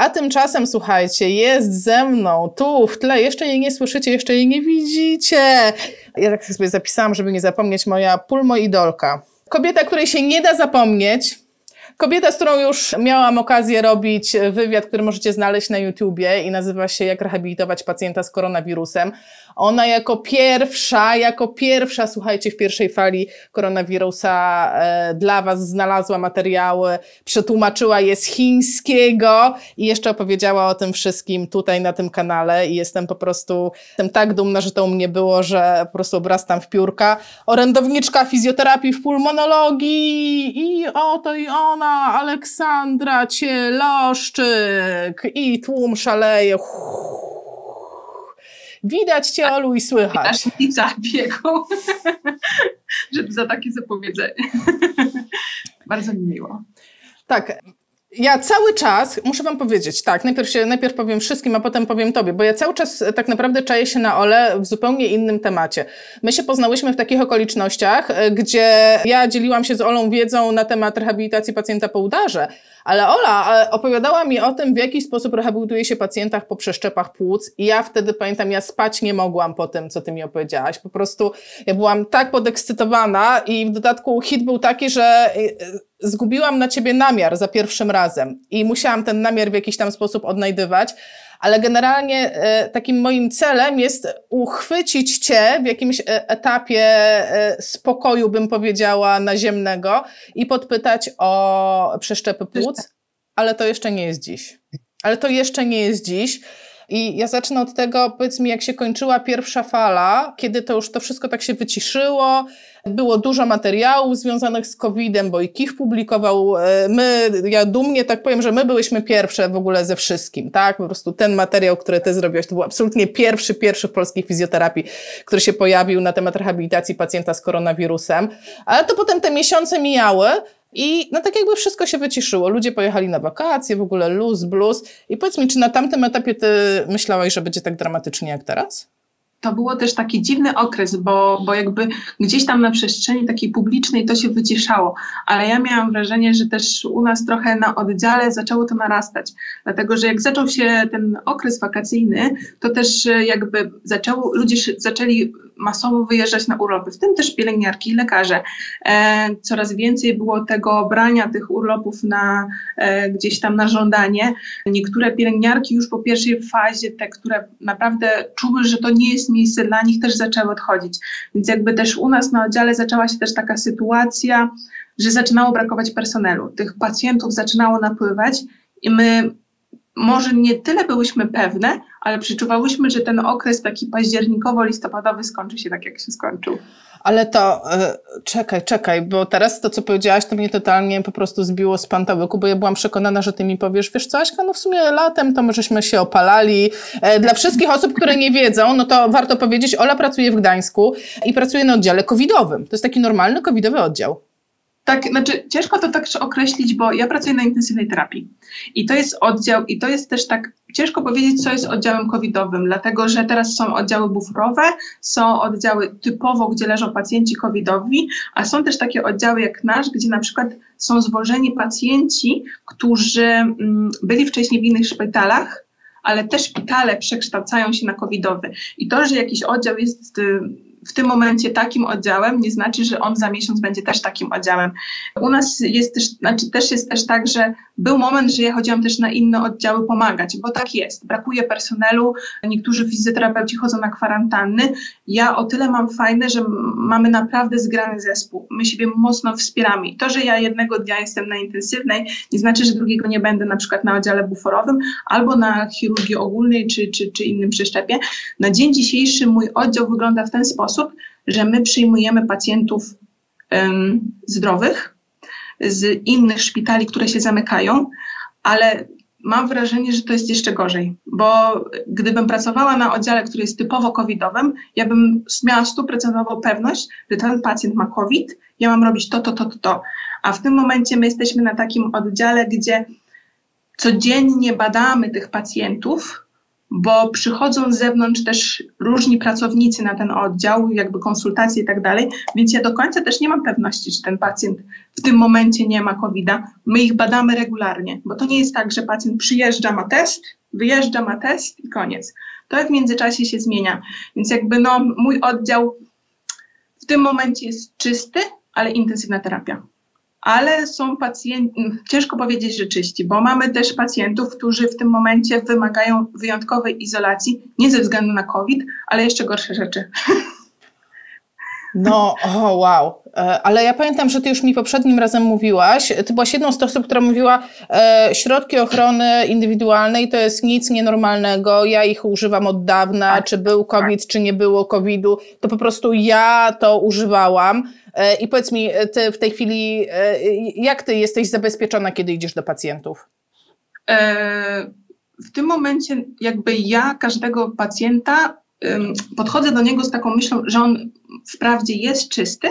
A tymczasem, słuchajcie, jest ze mną tu w tle, jeszcze jej nie słyszycie, jeszcze jej nie widzicie. Ja tak sobie zapisałam, żeby nie zapomnieć, moja pulmoidolka. Kobieta, której się nie da zapomnieć, Kobieta, z którą już miałam okazję robić wywiad, który możecie znaleźć na YouTubie i nazywa się Jak rehabilitować pacjenta z koronawirusem. Ona jako pierwsza, jako pierwsza, słuchajcie, w pierwszej fali koronawirusa e, dla Was znalazła materiały, przetłumaczyła je z chińskiego i jeszcze opowiedziała o tym wszystkim tutaj na tym kanale i jestem po prostu, jestem tak dumna, że to u mnie było, że po prostu obrastam w piórka. Orędowniczka fizjoterapii w pulmonologii i oto i ona, Aleksandra Cieloszczyk i tłum szaleje. Widać cię, Olu, i słychać. I zabiegł, żeby za takie zapowiedzenie. Bardzo mi miło. Tak, ja cały czas, muszę wam powiedzieć, tak, najpierw, się, najpierw powiem wszystkim, a potem powiem tobie, bo ja cały czas e, tak naprawdę czaję się na Ole w zupełnie innym temacie. My się poznałyśmy w takich okolicznościach, e, gdzie ja dzieliłam się z Olą wiedzą na temat rehabilitacji pacjenta po udarze, ale Ola e, opowiadała mi o tym, w jaki sposób rehabilituje się pacjentach po przeszczepach płuc i ja wtedy pamiętam, ja spać nie mogłam po tym, co ty mi opowiedziałaś. Po prostu ja byłam tak podekscytowana i w dodatku hit był taki, że zgubiłam na ciebie namiar za pierwszym razem i musiałam ten namiar w jakiś tam sposób odnajdywać, ale generalnie e, takim moim celem jest uchwycić cię w jakimś e, etapie e, spokoju, bym powiedziała, naziemnego i podpytać o przeszczepy płuc, ale to jeszcze nie jest dziś. Ale to jeszcze nie jest dziś. I ja zacznę od tego, powiedz mi, jak się kończyła pierwsza fala, kiedy to już to wszystko tak się wyciszyło, było dużo materiałów związanych z COVID-em, bo i KIF publikował. E, my, ja dumnie tak powiem, że my byłyśmy pierwsze w ogóle ze wszystkim, tak? Po prostu ten materiał, który ty zrobiłeś, to był absolutnie pierwszy, pierwszy w polskiej fizjoterapii, który się pojawił na temat rehabilitacji pacjenta z koronawirusem. Ale to potem te miesiące mijały, i no tak jakby wszystko się wyciszyło. Ludzie pojechali na wakacje, w ogóle luz, blues. I powiedz mi, czy na tamtym etapie ty myślałaś, że będzie tak dramatycznie jak teraz? To było też taki dziwny okres, bo, bo jakby gdzieś tam na przestrzeni takiej publicznej to się wyciszało, ale ja miałam wrażenie, że też u nas trochę na oddziale zaczęło to narastać, dlatego że jak zaczął się ten okres wakacyjny, to też jakby zaczęło, ludzie zaczęli masowo wyjeżdżać na urlopy, w tym też pielęgniarki i lekarze. E, coraz więcej było tego brania tych urlopów na, e, gdzieś tam na żądanie. Niektóre pielęgniarki już po pierwszej fazie, te, które naprawdę czuły, że to nie jest miejsce dla nich, też zaczęły odchodzić. Więc jakby też u nas na oddziale zaczęła się też taka sytuacja, że zaczynało brakować personelu. Tych pacjentów zaczynało napływać i my może nie tyle byłyśmy pewne, ale przeczuwałyśmy, że ten okres taki październikowo-listopadowy skończy się tak, jak się skończył. Ale to, e, czekaj, czekaj, bo teraz to, co powiedziałaś, to mnie totalnie po prostu zbiło z pantałyku, bo ja byłam przekonana, że ty mi powiesz, wiesz co, Aśka, no w sumie latem to możeśmy się opalali. E, dla wszystkich osób, które nie wiedzą, no to warto powiedzieć, Ola pracuje w Gdańsku i pracuje na oddziale covidowym. To jest taki normalny covidowy oddział. Tak, znaczy ciężko to tak określić, bo ja pracuję na intensywnej terapii i to jest oddział, i to jest też tak ciężko powiedzieć, co jest oddziałem covidowym, dlatego że teraz są oddziały buforowe, są oddziały typowo, gdzie leżą pacjenci covidowi, a są też takie oddziały jak nasz, gdzie na przykład są zwożeni pacjenci, którzy mm, byli wcześniej w innych szpitalach, ale te szpitale przekształcają się na covidowy. I to, że jakiś oddział jest y, w tym momencie takim oddziałem, nie znaczy, że on za miesiąc będzie też takim oddziałem. U nas jest też, znaczy też jest też tak, że był moment, że ja chodziłam też na inne oddziały pomagać, bo tak jest. Brakuje personelu, niektórzy fizjoterapeuci chodzą na kwarantanny. Ja o tyle mam fajne, że mamy naprawdę zgrany zespół. My siebie mocno wspieramy. To, że ja jednego dnia jestem na intensywnej, nie znaczy, że drugiego nie będę na przykład na oddziale buforowym albo na chirurgii ogólnej czy, czy, czy innym przeszczepie. Na dzień dzisiejszy mój oddział wygląda w ten sposób, że my przyjmujemy pacjentów zdrowych, z innych szpitali, które się zamykają, ale mam wrażenie, że to jest jeszcze gorzej, bo gdybym pracowała na oddziale, który jest typowo covidowym, ja bym miała stuprocentową pewność, że ten pacjent ma covid, ja mam robić to, to, to, to, to. A w tym momencie my jesteśmy na takim oddziale, gdzie codziennie badamy tych pacjentów bo przychodzą z zewnątrz też różni pracownicy na ten oddział, jakby konsultacje i tak dalej, więc ja do końca też nie mam pewności, czy ten pacjent w tym momencie nie ma COVID-a. My ich badamy regularnie, bo to nie jest tak, że pacjent przyjeżdża, ma test, wyjeżdża, ma test i koniec. To w międzyczasie się zmienia. Więc jakby no, mój oddział w tym momencie jest czysty, ale intensywna terapia ale są pacjenci, ciężko powiedzieć, że czyści, bo mamy też pacjentów, którzy w tym momencie wymagają wyjątkowej izolacji, nie ze względu na COVID, ale jeszcze gorsze rzeczy. No, o, wow. E, ale ja pamiętam, że ty już mi poprzednim razem mówiłaś, ty byłaś jedną z tych osób, która mówiła, e, środki ochrony indywidualnej to jest nic nienormalnego, ja ich używam od dawna, tak, czy był COVID, tak. czy nie było COVID-u, to po prostu ja to używałam. E, I powiedz mi, e, ty w tej chwili, e, jak ty jesteś zabezpieczona, kiedy idziesz do pacjentów? W tym momencie, jakby ja każdego pacjenta podchodzę do niego z taką myślą, że on wprawdzie jest czysty,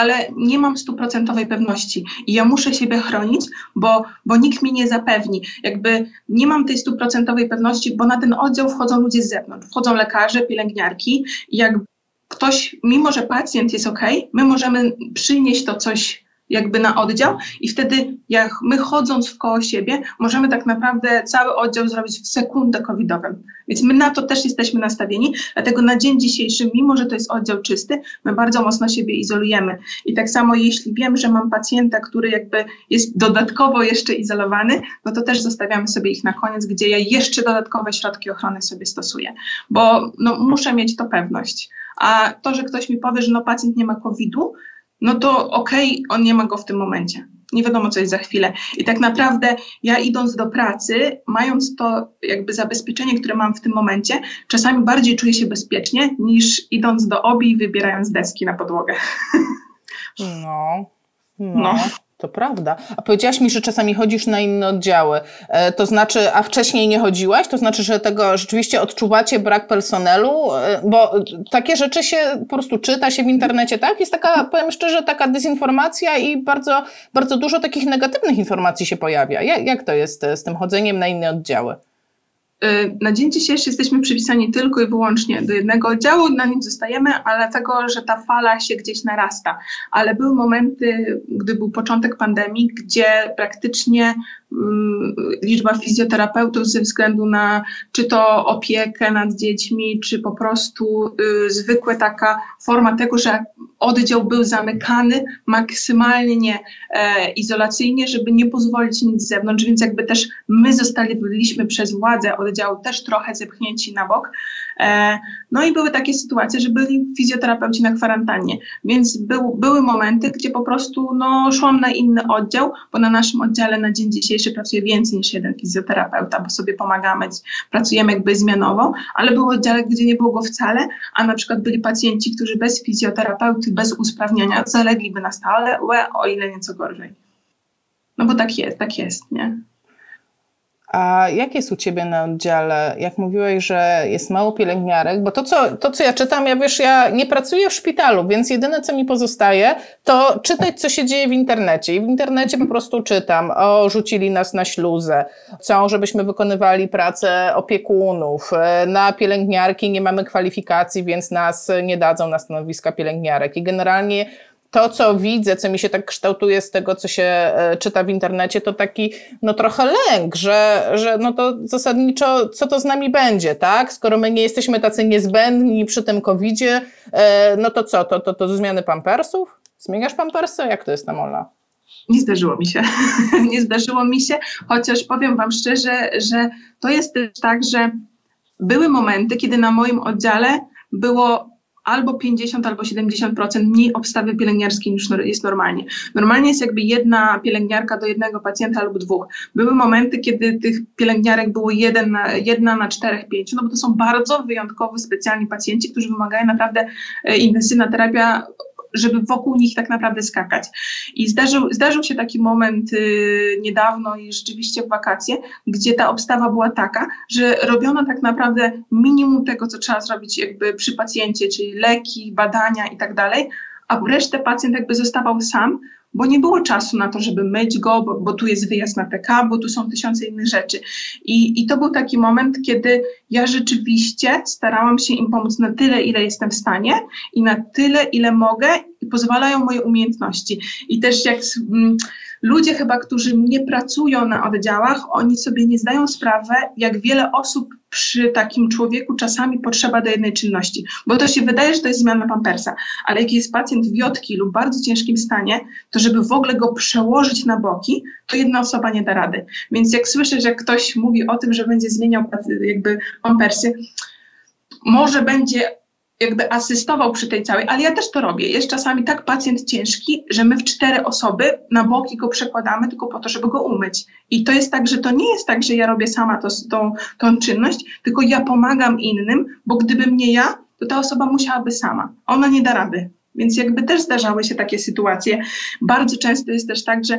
ale nie mam stuprocentowej pewności i ja muszę siebie chronić, bo, bo nikt mi nie zapewni. Jakby nie mam tej stuprocentowej pewności, bo na ten oddział wchodzą ludzie z zewnątrz, wchodzą lekarze, pielęgniarki i jakby ktoś, mimo że pacjent jest ok, my możemy przynieść to coś jakby na oddział i wtedy jak my chodząc w koło siebie, możemy tak naprawdę cały oddział zrobić w sekundę covidowym. Więc my na to też jesteśmy nastawieni, dlatego na dzień dzisiejszy, mimo że to jest oddział czysty, my bardzo mocno siebie izolujemy. I tak samo jeśli wiem, że mam pacjenta, który jakby jest dodatkowo jeszcze izolowany, no to też zostawiamy sobie ich na koniec, gdzie ja jeszcze dodatkowe środki ochrony sobie stosuję, bo no, muszę mieć to pewność. A to, że ktoś mi powie, że no pacjent nie ma COVID-u, no to okej, okay, on nie ma go w tym momencie. Nie wiadomo, co jest za chwilę. I tak naprawdę ja idąc do pracy, mając to jakby zabezpieczenie, które mam w tym momencie, czasami bardziej czuję się bezpiecznie niż idąc do obi i wybierając deski na podłogę. No, no. no. To prawda. A powiedziałaś mi, że czasami chodzisz na inne oddziały. E, to znaczy, a wcześniej nie chodziłaś? To znaczy, że tego rzeczywiście odczuwacie brak personelu? E, bo takie rzeczy się po prostu czyta się w internecie, tak? Jest taka, powiem szczerze, taka dezinformacja i bardzo, bardzo dużo takich negatywnych informacji się pojawia. Jak, jak to jest z tym chodzeniem na inne oddziały? Y, na dzień dzisiejszy jesteśmy przypisani tylko i wyłącznie do jednego oddziału, na nim zostajemy, ale dlatego, że ta fala się gdzieś narasta. Ale były momenty, gdy był początek pandemii, gdzie praktycznie liczba fizjoterapeutów ze względu na czy to opiekę nad dziećmi, czy po prostu y, zwykła taka forma tego, że oddział był zamykany maksymalnie e, izolacyjnie, żeby nie pozwolić nic z zewnątrz, więc jakby też my zostaliśmy przez władzę oddziału też trochę zepchnięci na bok. E, no i były takie sytuacje, że byli fizjoterapeuci na kwarantannie, więc był, były momenty, gdzie po prostu no, szłam na inny oddział, bo na naszym oddziale na dzień dzisiejszy pracuje więcej niż jeden fizjoterapeuta, bo sobie pomagamy, pracujemy jakby zmianowo, ale były oddziale, gdzie nie było go wcale, a na przykład byli pacjenci, którzy bez fizjoterapeuty, bez usprawniania zalegliby na stałe, o ile nieco gorzej. No bo tak jest, tak jest, nie? A jak jest u Ciebie na oddziale? Jak mówiłeś, że jest mało pielęgniarek, bo to co, to, co ja czytam, ja wiesz, ja nie pracuję w szpitalu, więc jedyne, co mi pozostaje, to czytać, co się dzieje w internecie. I w internecie po prostu czytam, o, rzucili nas na śluzę, chcą, żebyśmy wykonywali pracę opiekunów, na pielęgniarki nie mamy kwalifikacji, więc nas nie dadzą na stanowiska pielęgniarek. I generalnie to, co widzę, co mi się tak kształtuje z tego, co się e, czyta w internecie, to taki, no trochę lęk, że, że no to zasadniczo, co to z nami będzie, tak? Skoro my nie jesteśmy tacy niezbędni przy tym COVID-zie, e, no to co, to, to, to zmiany pampersów? Zmieniasz pampersy? Jak to jest tam, Ola? Nie zdarzyło mi się. nie zdarzyło mi się, chociaż powiem Wam szczerze, że to jest też tak, że były momenty, kiedy na moim oddziale było albo 50, albo 70% mniej obstawy pielęgniarskiej niż jest normalnie. Normalnie jest jakby jedna pielęgniarka do jednego pacjenta albo dwóch. Były momenty, kiedy tych pielęgniarek było jeden na, jedna na czterech, pięciu, no bo to są bardzo wyjątkowo specjalni pacjenci, którzy wymagają naprawdę e, intensywna terapia żeby wokół nich tak naprawdę skakać. I zdarzył, zdarzył się taki moment y, niedawno i rzeczywiście w wakacje, gdzie ta obstawa była taka, że robiono tak naprawdę minimum tego, co trzeba zrobić jakby przy pacjencie, czyli leki, badania i tak dalej, a resztę pacjent jakby zostawał sam, bo nie było czasu na to, żeby myć go, bo, bo tu jest wyjazd na TK, bo tu są tysiące innych rzeczy. I, I to był taki moment, kiedy ja rzeczywiście starałam się im pomóc na tyle, ile jestem w stanie i na tyle, ile mogę i pozwalają moje umiejętności. I też jak mm, ludzie chyba, którzy nie pracują na oddziałach, oni sobie nie zdają sprawy, jak wiele osób przy takim człowieku czasami potrzeba do jednej czynności. Bo to się wydaje, że to jest zmiana pampersa, ale jak jest pacjent w wiotki lub bardzo ciężkim stanie, to żeby w ogóle go przełożyć na boki, to jedna osoba nie da rady. Więc jak słyszę, że ktoś mówi o tym, że będzie zmieniał jakby pampersy, może będzie jakby asystował przy tej całej, ale ja też to robię. Jest czasami tak pacjent ciężki, że my w cztery osoby na boki go przekładamy tylko po to, żeby go umyć. I to jest tak, że to nie jest tak, że ja robię sama to, tą, tą czynność, tylko ja pomagam innym, bo gdybym nie ja, to ta osoba musiałaby sama. Ona nie da rady. Więc jakby też zdarzały się takie sytuacje. Bardzo często jest też tak, że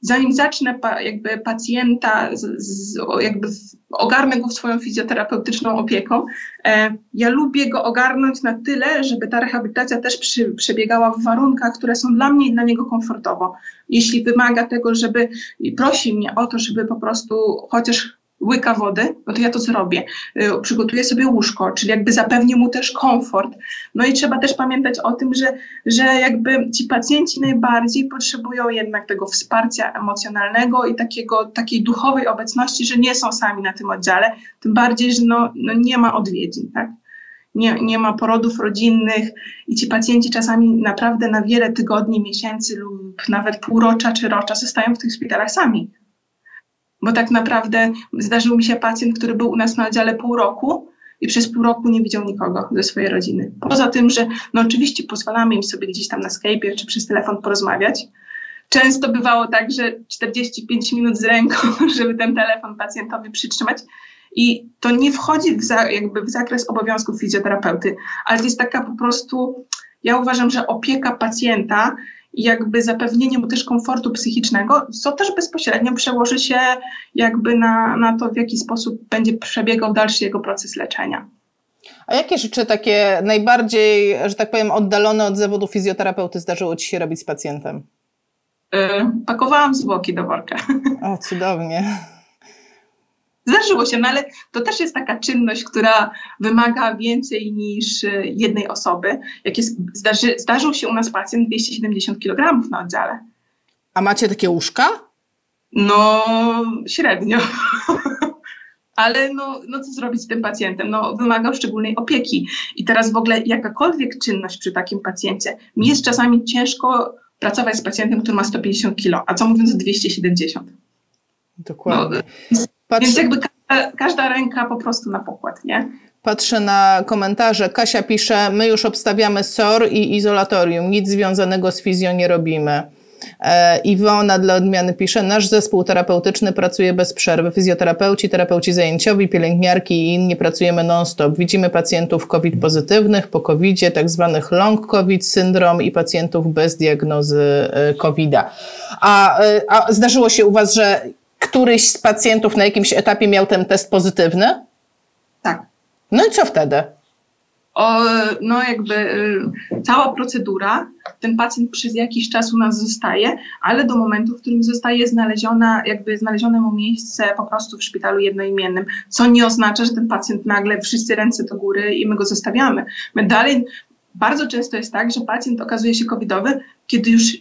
zanim zacznę pa, jakby pacjenta, z, z, jakby ogarnę go w swoją fizjoterapeutyczną opieką, e, ja lubię go ogarnąć na tyle, żeby ta rehabilitacja też przy, przebiegała w warunkach, które są dla mnie i dla niego komfortowo. Jeśli wymaga tego, żeby prosi mnie o to, żeby po prostu chociaż łyka wody, no to ja to zrobię. Y, przygotuję sobie łóżko, czyli jakby zapewnię mu też komfort. No i trzeba też pamiętać o tym, że, że jakby ci pacjenci najbardziej potrzebują jednak tego wsparcia emocjonalnego i takiego, takiej duchowej obecności, że nie są sami na tym oddziale, tym bardziej, że no, no nie ma odwiedzin, tak? Nie, nie ma porodów rodzinnych i ci pacjenci czasami naprawdę na wiele tygodni, miesięcy lub nawet półrocza czy rocza zostają w tych szpitalach sami bo tak naprawdę zdarzył mi się pacjent, który był u nas na oddziale pół roku i przez pół roku nie widział nikogo ze swojej rodziny. Poza tym, że no oczywiście pozwalamy im sobie gdzieś tam na Skype'ie czy przez telefon porozmawiać. Często bywało tak, że 45 minut z ręką, żeby ten telefon pacjentowi przytrzymać. I to nie wchodzi w, za, jakby w zakres obowiązków fizjoterapeuty, ale to jest taka po prostu, ja uważam, że opieka pacjenta jakby zapewnienie mu też komfortu psychicznego, co też bezpośrednio przełoży się jakby na, na to, w jaki sposób będzie przebiegał dalszy jego proces leczenia. A jakie rzeczy takie najbardziej, że tak powiem, oddalone od zawodu fizjoterapeuty zdarzyło Ci się robić z pacjentem? Yy, pakowałam zwłoki do worka. O, cudownie. Zdarzyło się, no ale to też jest taka czynność, która wymaga więcej niż e, jednej osoby. Jak jest, zdarzy, zdarzył się u nas pacjent 270 kg na oddziale. A macie takie łóżka? No, średnio. ale no, no co zrobić z tym pacjentem? No, wymagał szczególnej opieki. I teraz w ogóle jakakolwiek czynność przy takim pacjencie, mi jest czasami ciężko pracować z pacjentem, który ma 150 kg, a co mówiąc o 270. Dokładnie. No, Patrzę... Więc jakby każda, każda ręka po prostu na pokład, nie? Patrzę na komentarze. Kasia pisze, my już obstawiamy SOR i izolatorium, nic związanego z fizją nie robimy. E, Iwona dla odmiany pisze, nasz zespół terapeutyczny pracuje bez przerwy. Fizjoterapeuci, terapeuci zajęciowi, pielęgniarki i inni pracujemy non-stop. Widzimy pacjentów COVID pozytywnych po COVID, tak zwanych long COVID syndrom i pacjentów bez diagnozy e, COVID-a. A, e, a zdarzyło się u Was, że któryś z pacjentów na jakimś etapie miał ten test pozytywny? Tak. No i co wtedy? O, no jakby y, cała procedura, ten pacjent przez jakiś czas u nas zostaje, ale do momentu, w którym zostaje znaleziona, jakby znalezione mu miejsce po prostu w szpitalu jednoimiennym, co nie oznacza, że ten pacjent nagle wszyscy ręce do góry i my go zostawiamy. My dalej, bardzo często jest tak, że pacjent okazuje się covidowy, kiedy już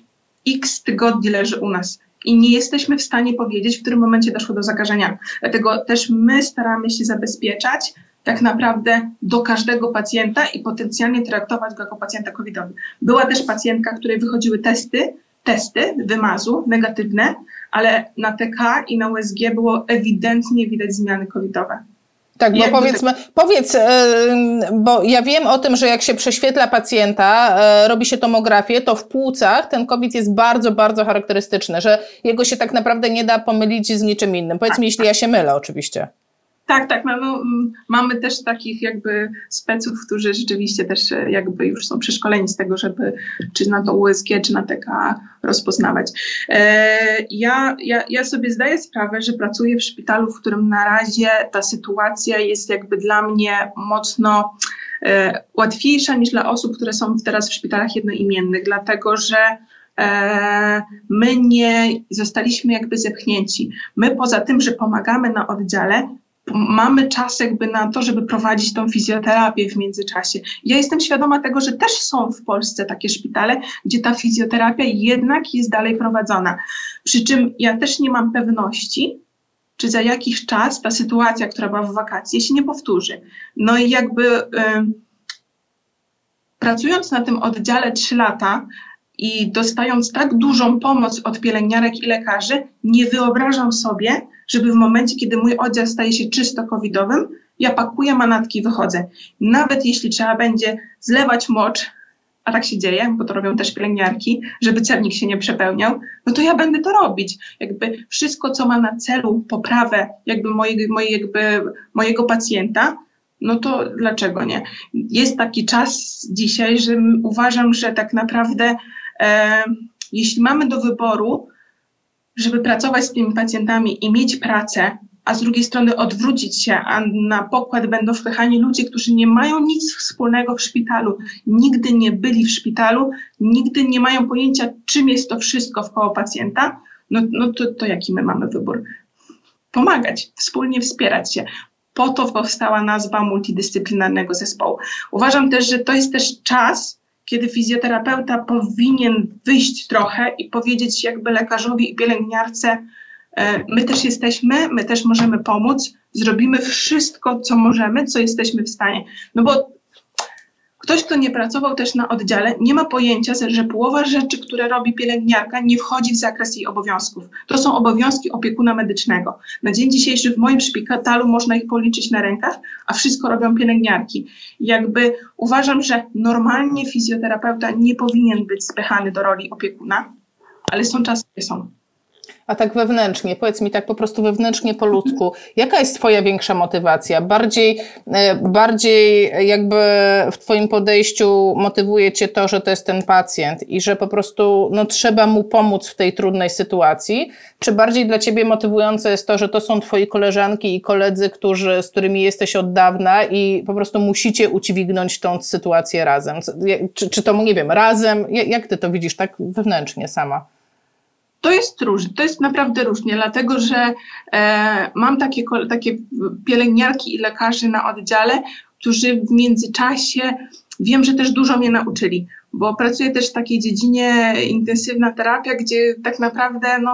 x tygodni leży u nas i nie jesteśmy w stanie powiedzieć, w którym momencie doszło do zakażenia. Dlatego też my staramy się zabezpieczać tak naprawdę do każdego pacjenta i potencjalnie traktować go jako pacjenta covidowy. Była też pacjentka, której wychodziły testy, testy wymazu negatywne, ale na TK i na USG było ewidentnie widać zmiany covidowe. Tak, bo powiedzmy, powiedz, bo ja wiem o tym, że jak się prześwietla pacjenta, e, robi się tomografię, to w płucach ten COVID jest bardzo, bardzo charakterystyczny, że jego się tak naprawdę nie da pomylić z niczym innym. Powiedz mi, jeśli ja się mylę oczywiście. Tak, tak. No, no, mamy też takich jakby speców, którzy rzeczywiście też e, jakby już są przeszkoleni z tego, żeby czy na to USG, czy na TK rozpoznawać. E, ja, ja, ja sobie zdaję sprawę, że pracuję w szpitalu, w którym na razie ta sytuacja jest jakby dla mnie mocno e, łatwiejsza niż dla osób, które są teraz w szpitalach jednoimiennych, dlatego że my nie zostaliśmy jakby zepchnięci. My poza tym, że pomagamy na oddziale, mamy czas jakby na to, żeby prowadzić tą fizjoterapię w międzyczasie. Ja jestem świadoma tego, że też są w Polsce takie szpitale, gdzie ta fizjoterapia jednak jest dalej prowadzona. Przy czym ja też nie mam pewności, czy za jakiś czas ta sytuacja, która była w wakacje, się nie powtórzy. No i jakby pracując na tym oddziale 3 lata i dostając tak dużą pomoc od pielęgniarek i lekarzy, nie wyobrażam sobie, żeby w momencie, kiedy mój oddział staje się czysto covidowym, ja pakuję manatki i wychodzę. Nawet jeśli trzeba będzie zlewać mocz, a tak się dzieje, bo to robią też pielęgniarki, żeby celnik się nie przepełniał, no to ja będę to robić. Jakby wszystko, co ma na celu poprawę jakby mojego, moje, jakby mojego pacjenta, no to dlaczego nie? Jest taki czas dzisiaj, że uważam, że tak naprawdę e, jeśli mamy do wyboru, żeby pracować z tymi pacjentami i mieć pracę, a z drugiej strony odwrócić się, a na pokład będą wpychani ludzie, którzy nie mają nic wspólnego w szpitalu, nigdy nie byli w szpitalu, nigdy nie mają pojęcia, czym jest to wszystko w koło pacjenta, no, no to, to jaki my mamy wybór? Pomagać, wspólnie wspierać się. Po to powstała nazwa multidyscyplinarnego zespołu. Uważam też, że to jest też czas, kiedy fizjoterapeuta powinien wyjść trochę i powiedzieć jakby lekarzowi i pielęgniarce, e, my też jesteśmy, my też możemy pomóc, zrobimy wszystko, co możemy, co jesteśmy w stanie. No bo Ktoś, kto nie pracował też na oddziale, nie ma pojęcia, że połowa rzeczy, które robi pielęgniarka, nie wchodzi w zakres jej obowiązków. To są obowiązki opiekuna medycznego. Na dzień dzisiejszy w moim szpitalu można ich policzyć na rękach, a wszystko robią pielęgniarki. Jakby uważam, że normalnie fizjoterapeuta nie powinien być spychany do roli opiekuna, ale są czasy, które są. A tak wewnętrznie, powiedz mi tak po prostu wewnętrznie po ludzku, jaka jest Twoja większa motywacja? Bardziej, e, bardziej jakby w Twoim podejściu motywuje Cię to, że to jest ten pacjent i że po prostu no, trzeba mu pomóc w tej trudnej sytuacji? Czy bardziej dla Ciebie motywujące jest to, że to są Twoi koleżanki i koledzy, którzy, z którymi jesteś od dawna i po prostu musicie udźwignąć tą sytuację razem? Czy, czy to, nie wiem, razem? Jak Ty to widzisz tak wewnętrznie sama? To jest różnie, to jest naprawdę różnie, dlatego że e, mam takie, takie pielęgniarki i lekarzy na oddziale, którzy w międzyczasie wiem, że też dużo mnie nauczyli, bo pracuję też w takiej dziedzinie intensywna terapia, gdzie tak naprawdę no,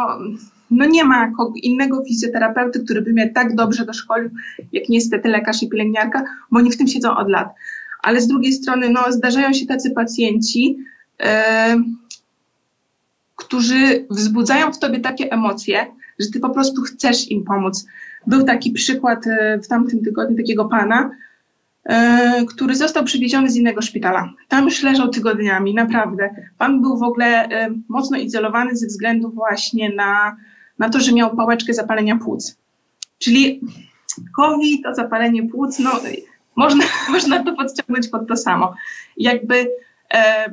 no nie ma innego fizjoterapeuty, który by mnie tak dobrze doszkolił, jak niestety lekarz i pielęgniarka, bo oni w tym siedzą od lat. Ale z drugiej strony no, zdarzają się tacy pacjenci, e, którzy wzbudzają w tobie takie emocje, że ty po prostu chcesz im pomóc. Był taki przykład e, w tamtym tygodniu takiego pana, e, który został przywieziony z innego szpitala. Tam już leżał tygodniami, naprawdę. Pan był w ogóle e, mocno izolowany ze względu właśnie na, na to, że miał pałeczkę zapalenia płuc. Czyli COVID, to zapalenie płuc, no można, można to podciągnąć pod to samo. Jakby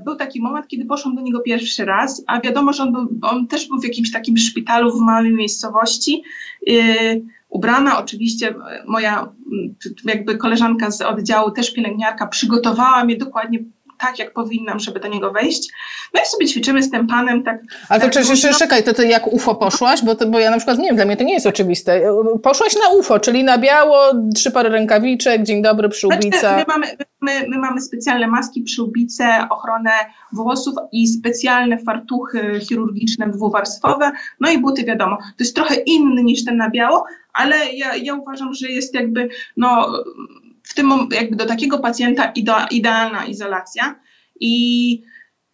był taki moment, kiedy poszłam do niego pierwszy raz, a wiadomo, że on, był, on też był w jakimś takim szpitalu w małej miejscowości. E, ubrana, oczywiście moja jakby koleżanka z oddziału, też pielęgniarka, przygotowała mnie dokładnie tak, jak powinnam, żeby do niego wejść. No i sobie ćwiczymy z tym panem tak. Ale to tak, czy, czy, czekaj, to ty jak UFO poszłaś? Bo, to, bo ja na przykład nie wiem, dla mnie to nie jest oczywiste. Poszłaś na UFO, czyli na biało, trzy pary rękawiczek, dzień dobry, przyłbica. Znaczy, my, mamy, my, my mamy specjalne maski, przyłbice, ochronę włosów i specjalne fartuchy chirurgiczne dwuwarstwowe, no i buty wiadomo. To jest trochę inny niż ten na biało, ale ja, ja uważam, że jest jakby no w tym jakby do takiego pacjenta idealna izolacja i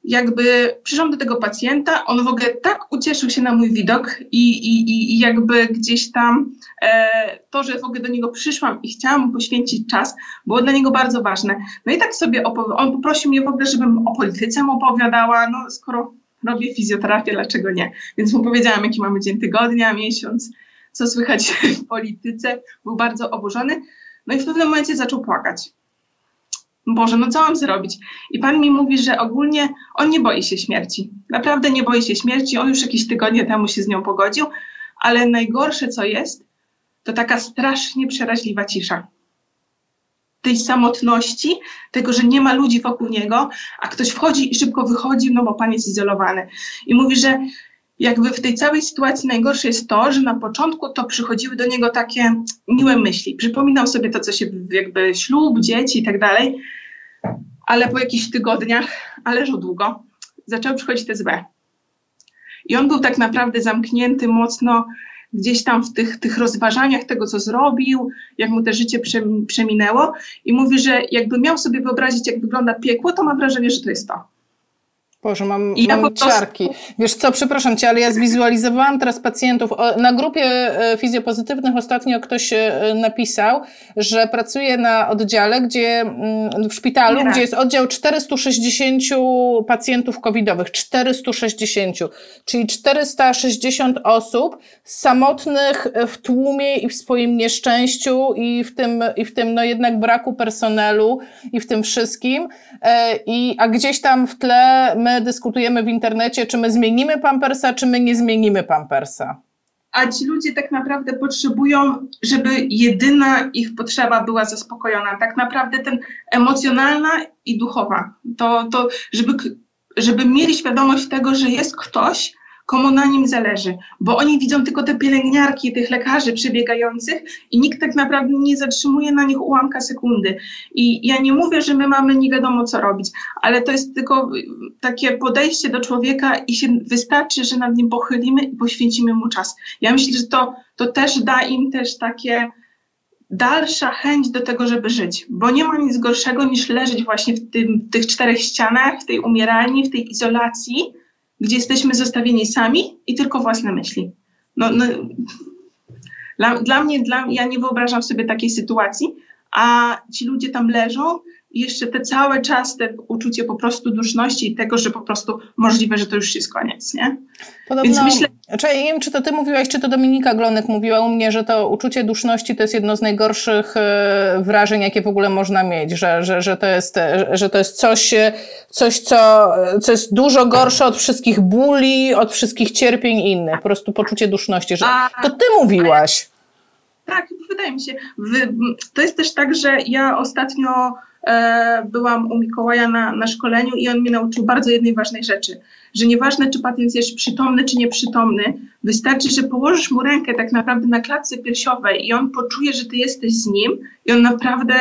jakby przyszłam do tego pacjenta, on w ogóle tak ucieszył się na mój widok i, i, i jakby gdzieś tam e, to, że w ogóle do niego przyszłam i chciałam mu poświęcić czas, było dla niego bardzo ważne. No i tak sobie on poprosił mnie w ogóle, żebym o polityce mu opowiadała, no skoro robię fizjoterapię, dlaczego nie? Więc mu powiedziałam, jaki mamy dzień tygodnia, miesiąc, co słychać w polityce. Był bardzo oburzony. No i w pewnym momencie zaczął płakać. Boże, no co mam zrobić? I pan mi mówi, że ogólnie on nie boi się śmierci. Naprawdę nie boi się śmierci. On już jakieś tygodnie temu się z nią pogodził, ale najgorsze co jest, to taka strasznie przeraźliwa cisza. tej samotności, tego, że nie ma ludzi wokół niego, a ktoś wchodzi i szybko wychodzi, no bo pan jest izolowany. I mówi, że jakby w tej całej sytuacji najgorsze jest to, że na początku to przychodziły do niego takie miłe myśli. Przypominał sobie to, co się jakby ślub, dzieci i tak dalej, ale po jakichś tygodniach, a leżał długo, zaczęły przychodzić te złe. I on był tak naprawdę zamknięty mocno gdzieś tam w tych, tych rozważaniach tego, co zrobił, jak mu te życie przeminęło i mówi, że jakby miał sobie wyobrazić, jak wygląda piekło, to mam wrażenie, że to jest to. Boże, mam, I mam ja ciarki. Wiesz co, przepraszam Cię, ale ja zwizualizowałam teraz pacjentów. Na grupie e, fizjopozytywnych ostatnio ktoś e, napisał, że pracuje na oddziale, gdzie mm, w szpitalu, gdzie jest oddział 460 pacjentów covidowych. 460. Czyli 460 osób samotnych w tłumie i w swoim nieszczęściu i w tym, i w tym no jednak braku personelu i w tym wszystkim. E, I, a gdzieś tam w tle my dyskutujemy w internecie, czy my zmienimy pampersa, czy my nie zmienimy pampersa. A ci ludzie tak naprawdę potrzebują, żeby jedyna ich potrzeba była zaspokojona. Tak naprawdę ten emocjonalna i duchowa. To, to żeby, żeby mieli świadomość tego, że jest ktoś, komu na nim zależy, bo oni widzą tylko te pielęgniarki, tych lekarzy przebiegających i nikt tak naprawdę nie zatrzymuje na nich ułamka sekundy. I ja nie mówię, że my mamy nie wiadomo co robić, ale to jest tylko takie podejście do człowieka i się wystarczy, że nad nim pochylimy i poświęcimy mu czas. Ja myślę, że to, to też da im też takie dalsza chęć do tego, żeby żyć, bo nie ma nic gorszego niż leżeć właśnie w, tym, w tych czterech ścianach, w tej umieralni, w tej izolacji, gdzie jesteśmy zostawieni sami i tylko własne myśli. No, no, dla, dla mnie, dla, ja nie wyobrażam sobie takiej sytuacji, a ci ludzie tam leżą i jeszcze te cały czas te uczucie po prostu duszności i tego, że po prostu możliwe, że to już jest koniec, nie? Podobno, Więc myślę... Czy, nie wiem, czy to ty mówiłaś, czy to Dominika Glonek mówiła u mnie, że to uczucie duszności to jest jedno z najgorszych e, wrażeń, jakie w ogóle można mieć, że, że, że, to, jest, że to jest coś, coś co, co jest dużo gorsze od wszystkich bóli, od wszystkich cierpień innych, po prostu poczucie duszności, że to ty mówiłaś. Tak, wydaje mi się. To jest też tak, że ja ostatnio e, byłam u Mikołaja na, na szkoleniu i on mnie nauczył bardzo jednej ważnej rzeczy, że nieważne, czy pacjent jest przytomny, czy nieprzytomny, wystarczy, że położysz mu rękę tak naprawdę na klatce piersiowej i on poczuje, że ty jesteś z nim i on naprawdę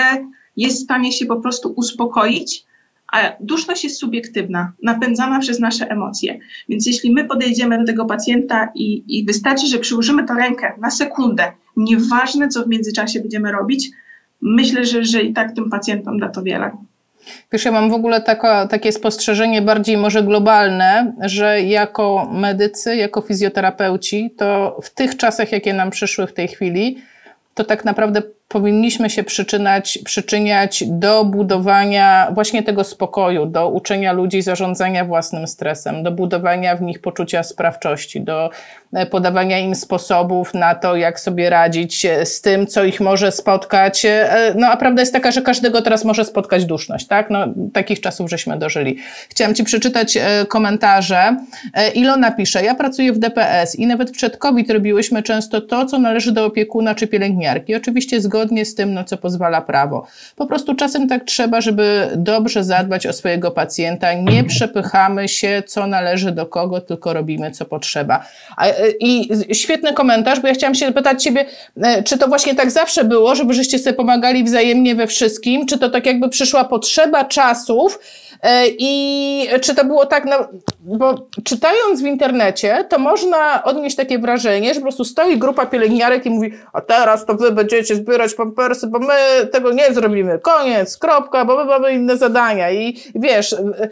jest w stanie się po prostu uspokoić, a duszność jest subiektywna, napędzana przez nasze emocje. Więc jeśli my podejdziemy do tego pacjenta i, i wystarczy, że przyłożymy tę rękę na sekundę, nieważne co w międzyczasie będziemy robić, myślę, że, że i tak tym pacjentom da to wiele. Wiesz, ja mam w ogóle taka, takie spostrzeżenie bardziej może globalne, że jako medycy, jako fizjoterapeuci, to w tych czasach, jakie nam przyszły w tej chwili, to tak naprawdę powinniśmy się przyczynać, przyczyniać do budowania właśnie tego spokoju, do uczenia ludzi zarządzania własnym stresem, do budowania w nich poczucia sprawczości, do podawania im sposobów na to, jak sobie radzić z tym, co ich może spotkać. E, no a prawda jest taka, że każdego teraz może spotkać duszność, tak? No, takich czasów żeśmy dożyli. Chciałam Ci przeczytać e, komentarze. Ilona pisze, ja pracuję w DPS i nawet przed COVID robiłyśmy często to, co należy do opiekuna czy pielęgniarki. Oczywiście zgodnie z tym, na co pozwala prawo. Po prostu czasem tak trzeba, żeby dobrze zadbać o swojego pacjenta. Nie przepychamy się, co należy do kogo, tylko robimy, co potrzeba. I świetny komentarz, bo ja chciałam się pytać Ciebie, e, czy to właśnie tak zawsze było, żeby żeście sobie pomagali wzajemnie we wszystkim, czy to tak jakby przyszła potrzeba czasów, I czy to było tak, no, bo czytając w internecie, to można odnieść takie wrażenie, że po prostu stoi grupa pielęgniarek i mówi, a teraz to wy będziecie zbierać pampersy, bo my tego nie zrobimy. Koniec, kropka, bo my mamy inne zadania. I wiesz, e, e,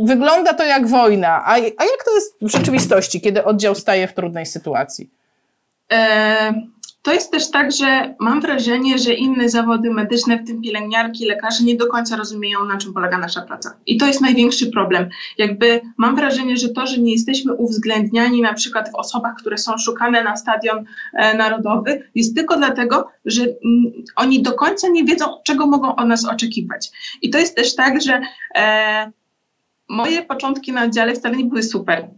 wygląda to jak wojna. A, a jak to jest w rzeczywistości, kiedy oddział staje w trudnej sytuacji? E to jest też tak, że mam wrażenie, że inne zawody medyczne, w tym pielęgniarki, lekarze, nie do końca rozumieją, na czym polega nasza praca. I to jest największy problem. Jakby mam wrażenie, że to, że nie jesteśmy uwzględniani na przykład w osobach, które są szukane na stadion e, narodowy, jest tylko dlatego, że mm, oni do końca nie wiedzą, czego mogą od nas oczekiwać. I to jest też tak, że e, moje początki na oddziale wcale nie były super.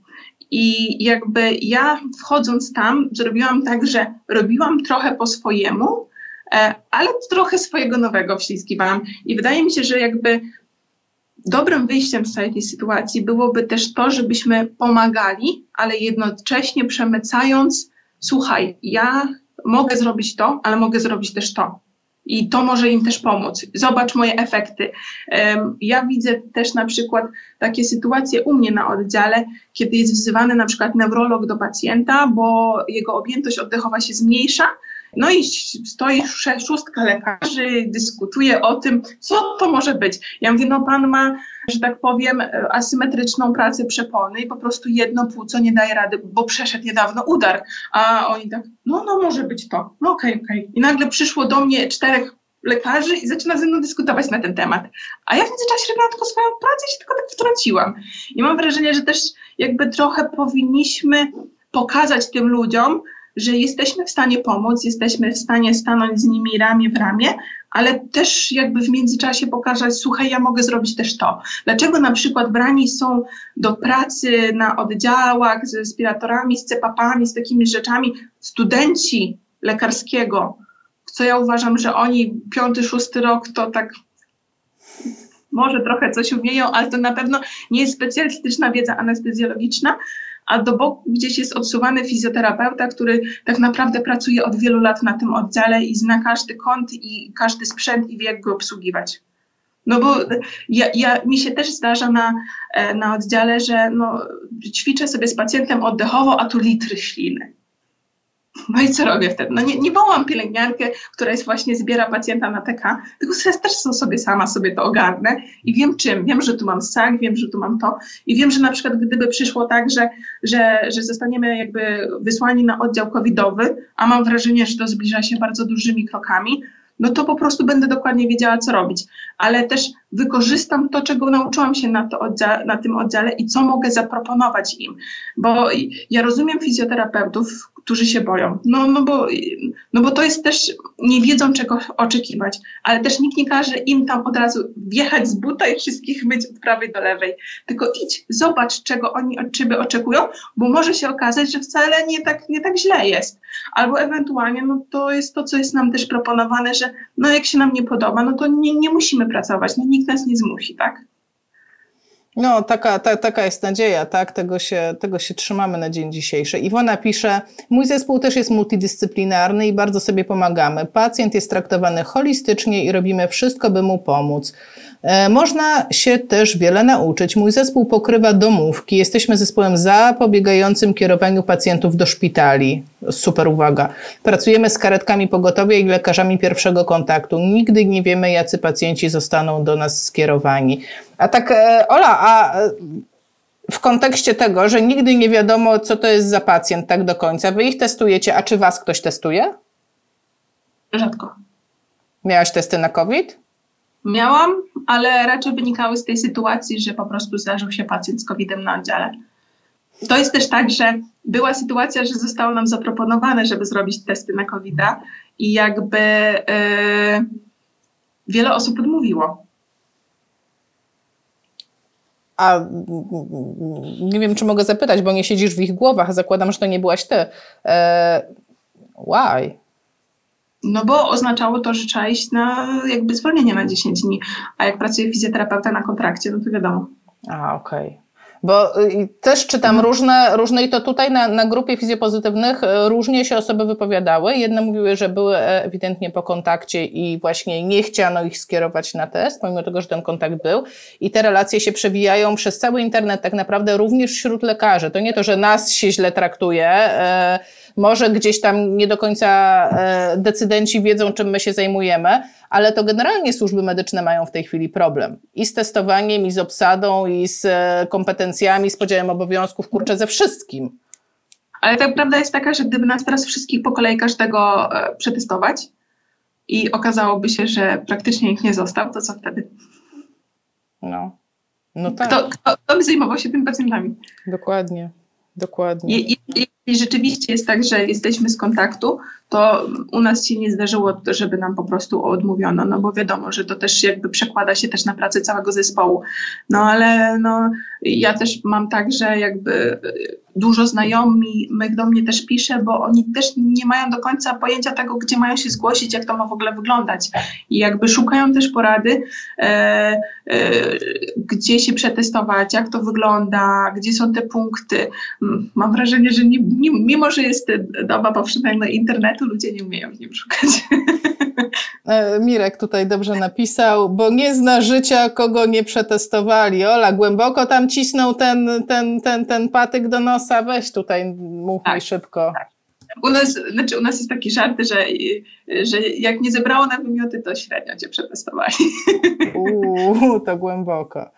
I jakby ja wchodząc tam, zrobiłam tak, że robiłam trochę po swojemu, e, ale trochę swojego nowego wślizgiwałam. I wydaje mi się, że jakby dobrym wyjściem z całej tej sytuacji byłoby też to, żebyśmy pomagali, ale jednocześnie przemycając, słuchaj, ja mogę zrobić to, ale mogę zrobić też to. I to może im też pomóc. Zobacz moje efekty. Ja widzę też na przykład takie sytuacje u mnie na oddziale, kiedy jest wzywany na przykład neurolog do pacjenta, bo jego objętość oddechowa się zmniejsza, no i stoi szóstka lekarzy, dyskutuje o tym, co to może być. Ja mówię, no pan ma, że tak powiem, asymetryczną pracę przepony i po prostu jedno płuco nie daje rady, bo przeszedł niedawno udar. A oni tak, no, no może być to. No okej, okay, okej. Okay. I nagle przyszło do mnie czterech lekarzy i zaczyna ze mną dyskutować na ten temat. A ja w międzyczasie robiłam tylko swoją pracę i się tylko tak wtrąciłam. I mam wrażenie, że też jakby trochę powinniśmy pokazać tym ludziom, że jesteśmy w stanie pomóc, jesteśmy w stanie stanąć z nimi ramię w ramię, ale też jakby w międzyczasie pokazać, słuchaj, ja mogę zrobić też to. Dlaczego na przykład brani są do pracy na oddziałach z respiratorami, z cepapami, z takimi rzeczami studenci lekarskiego, co ja uważam, że oni piąty, szósty rok to tak może trochę coś umieją, ale to na pewno nie jest specjalistyczna wiedza anestezjologiczna, a do boku gdzieś jest odsuwany fizjoterapeuta, który tak naprawdę pracuje od wielu lat na tym oddziale i zna każdy kąt i każdy sprzęt i wie, jak go obsługiwać. No bo ja, ja, mi się też zdarza na, e, na oddziale, że no, ćwiczę sobie z pacjentem oddechowo, a tu litry śliny. No i co robię wtedy? No nie, nie wołam pielęgniarkę, która jest właśnie zbiera pacjenta na TK, tylko też sobie sama sobie to ogarnę i wiem czym. Wiem, że tu mam sak, wiem, że tu mam to i wiem, że na przykład gdyby przyszło tak, że, że, że zostaniemy jakby wysłani na oddział covidowy, a mam wrażenie, że to zbliża się bardzo dużymi krokami, no to po prostu będę dokładnie wiedziała, co robić. Ale też wykorzystam to, czego nauczyłam się na, to na tym oddziale i co mogę zaproponować im. Bo ja rozumiem fizjoterapeutów, którzy się boją. No, no, bo, no bo to jest też, nie wiedzą czego oczekiwać, ale też nikt nie każe im tam od razu wjechać z buta i wszystkich myć od prawej do lewej. Tylko idź, zobacz czego oni od ciebie oczekują, bo może się okazać, że wcale nie tak, nie tak źle jest. Albo ewentualnie, no to jest to, co jest nam też proponowane, że no jak się nam nie podoba, no to nie, nie musimy pracować, no nikt nas nie zmusi, tak? No, taka, ta, taka jest nadzieja, tak? Tego się, tego się trzymamy na dzień dzisiejszy. Iwona pisze, mój zespół też jest multidyscyplinarny i bardzo sobie pomagamy. Pacjent jest traktowany holistycznie i robimy wszystko, by mu pomóc. E, można się też wiele nauczyć. Mój zespół pokrywa domówki. Jesteśmy zespołem zapobiegającym kierowaniu pacjentów do szpitali. Super uwaga. Pracujemy z karetkami pogotowia i lekarzami pierwszego kontaktu. Nigdy nie wiemy, jacy pacjenci zostaną do nas skierowani. A tak, e, Ola, a e, w kontekście tego, że nigdy nie wiadomo, co to jest za pacjent tak do końca, wy ich testujecie, a czy was ktoś testuje? Rzadko. Miałaś testy na COVID? Miałam, ale raczej wynikały z tej sytuacji, że po prostu zdarzył się pacjent z COVID-em na oddziale. To jest też tak, że była sytuacja, że zostało nam zaproponowane, żeby zrobić testy na covid i jakby yy, wiele osób odmówiło. A nie wiem, czy mogę zapytać, bo nie siedzisz w ich głowach. Zakładam, że to nie byłaś ty. E, why? No bo oznaczało to, że trzeba iść na jakby zwolnienie na 10 dni, a jak pracuje fizjoterapeuta na kontrakcie, no to wiadomo. A, okej. Okay. Bo y, też czytam mhm. różne, różne i to tutaj na, na grupie fizjopozytywnych y, różnie się osoby wypowiadały. Jedne mówiły, że były e, ewidentnie po kontakcie i właśnie nie chciano ich skierować na test, pomimo tego, że ten kontakt był. I te relacje się przewijają przez cały internet tak naprawdę również wśród lekarzy. To nie to, że nas się źle traktuje, e, może gdzieś tam nie do końca e, decydenci wiedzą, czym my się zajmujemy, ale to generalnie służby medyczne mają w tej chwili problem. I z testowaniem, i z obsadą, i z e, kompetencjami, z podziałem obowiązków, kurczę, ze wszystkim. Ale tak prawda jest taka, że gdyby nas teraz wszystkich po kolei każdego e, przetestować i okazałoby się, że praktycznie nikt nie został, to co wtedy? No. No tak. Kto, kto, kto by zajmował się tym pacjentami? Dokładnie. Dokładnie. I, i, jeśli rzeczywiście jest tak, że jesteśmy z kontaktu, to u nas się nie zdarzyło, żeby nam po prostu odmówiono, no bo wiadomo, że to też jakby przekłada się też na pracę całego zespołu. No ale no, ja też mam tak, że jakby dużo znajomych do mnie też pisze, bo oni też nie mają do końca pojęcia tego, gdzie mają się zgłosić, jak to ma w ogóle wyglądać. I jakby szukają też porady, e, e, gdzie się przetestować, jak to wygląda, gdzie są te punkty. Mam wrażenie, że nie, mimo, że jest doba powszechnego internetu, ludzie nie umieją w nim szukać. E, Mirek tutaj dobrze napisał, bo nie zna życia, kogo nie przetestowali. Ola, głęboko tam cisnął ten, ten, ten, ten patyk do nosa, weź tutaj, mów tak, szybko. Tak. U nas, znaczy u nas jest taki żart, że, że jak nie zebrało na wymioty, to średnio cię przetestowali. Uuu, to głęboko.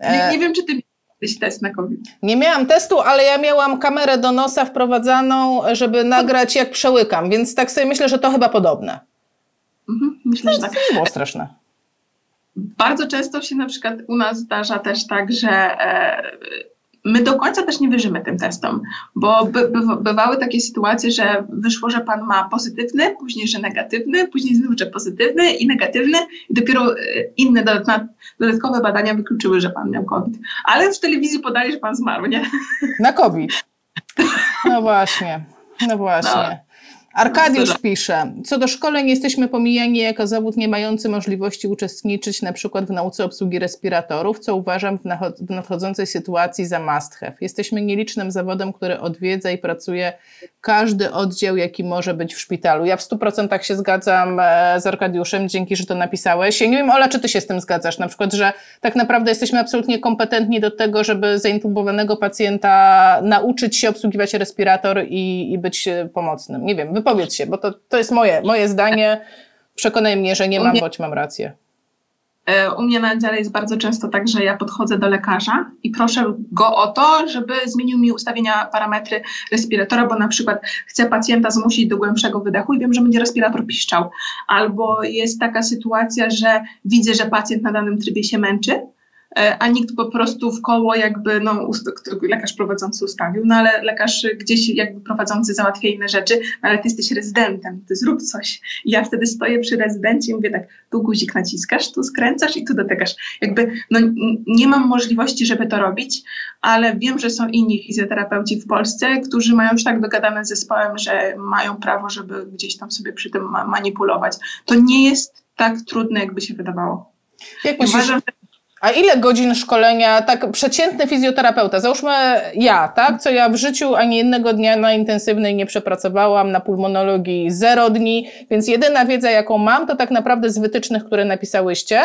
Nie, nie wiem, czy ty miałeś test na COVID. Nie miałam testu, ale ja miałam kamerę do nosa wprowadzaną, żeby nagrać jak przełykam, więc tak sobie myślę, że to chyba podobne. Mhm, myślę, że tak. To było straszne. Bardzo często się na przykład u nas zdarza też tak, że e, my do końca też nie wierzymy tym testom, bo by, by, bywały takie sytuacje, że wyszło, że pan ma pozytywny, później, że negatywny, później znów, że pozytywny i negatywny i dopiero e, inne dodatkowe badania wykluczyły, że pan miał COVID. Ale w telewizji podali, że pan zmarł, nie? Na COVID. No właśnie, no właśnie. No. Arkadiusz pisze, co do szkoleń jesteśmy pomijani jako zawód nie mający możliwości uczestniczyć na przykład w nauce obsługi respiratorów, co uważam w nadchodzącej sytuacji za must have. Jesteśmy nielicznym zawodem, który odwiedza i pracuje każdy oddział, jaki może być w szpitalu. Ja w 100% się zgadzam e, z Arkadiuszem, dzięki, że to napisałeś. Ja nie wiem, Ola, czy ty się z tym zgadzasz, na przykład, że tak naprawdę jesteśmy absolutnie kompetentni do tego, żeby zaintubowanego pacjenta nauczyć się obsługiwać respirator i, i być pomocnym. Nie wiem, wypowiedz się, bo to, to jest moje, moje zdanie. Przekonaj mnie, że nie mam, bądź mam rację. E, u mnie na dziale jest bardzo często tak, że ja podchodzę do lekarza i proszę go o to, żeby zmienił mi ustawienia, parametry respiratora, bo na przykład chcę pacjenta zmusić do głębszego wydechu i wiem, że będzie respirator piszczał. Albo jest taka sytuacja, że widzę, że pacjent na danym trybie się męczy, a nikt po prostu w koło jakby, no, lekarz prowadzący ustawił, no ale lekarz gdzieś jakby prowadzący załatwia inne rzeczy, no, ale ty jesteś rezydentem, ty zrób coś. I ja wtedy stoję przy rezydencie i mówię tak, tu guzik naciskasz, tu skręcasz i tu dotykasz. Jakby, no nie mam możliwości, żeby to robić, ale wiem, że są inni fizjoterapeuci w Polsce, którzy mają już tak dogadane z zespołem, że mają prawo, żeby gdzieś tam sobie przy tym manipulować. To nie jest tak trudne, jakby się wydawało. Jak Uważam, że a ile godzin szkolenia, tak przeciętny fizjoterapeuta, załóżmy ja, tak, co ja w życiu ani jednego dnia na intensywnej nie przepracowałam, na pulmonologii zero dni, więc jedyna wiedza, jaką mam, to tak naprawdę z wytycznych, które napisałyście,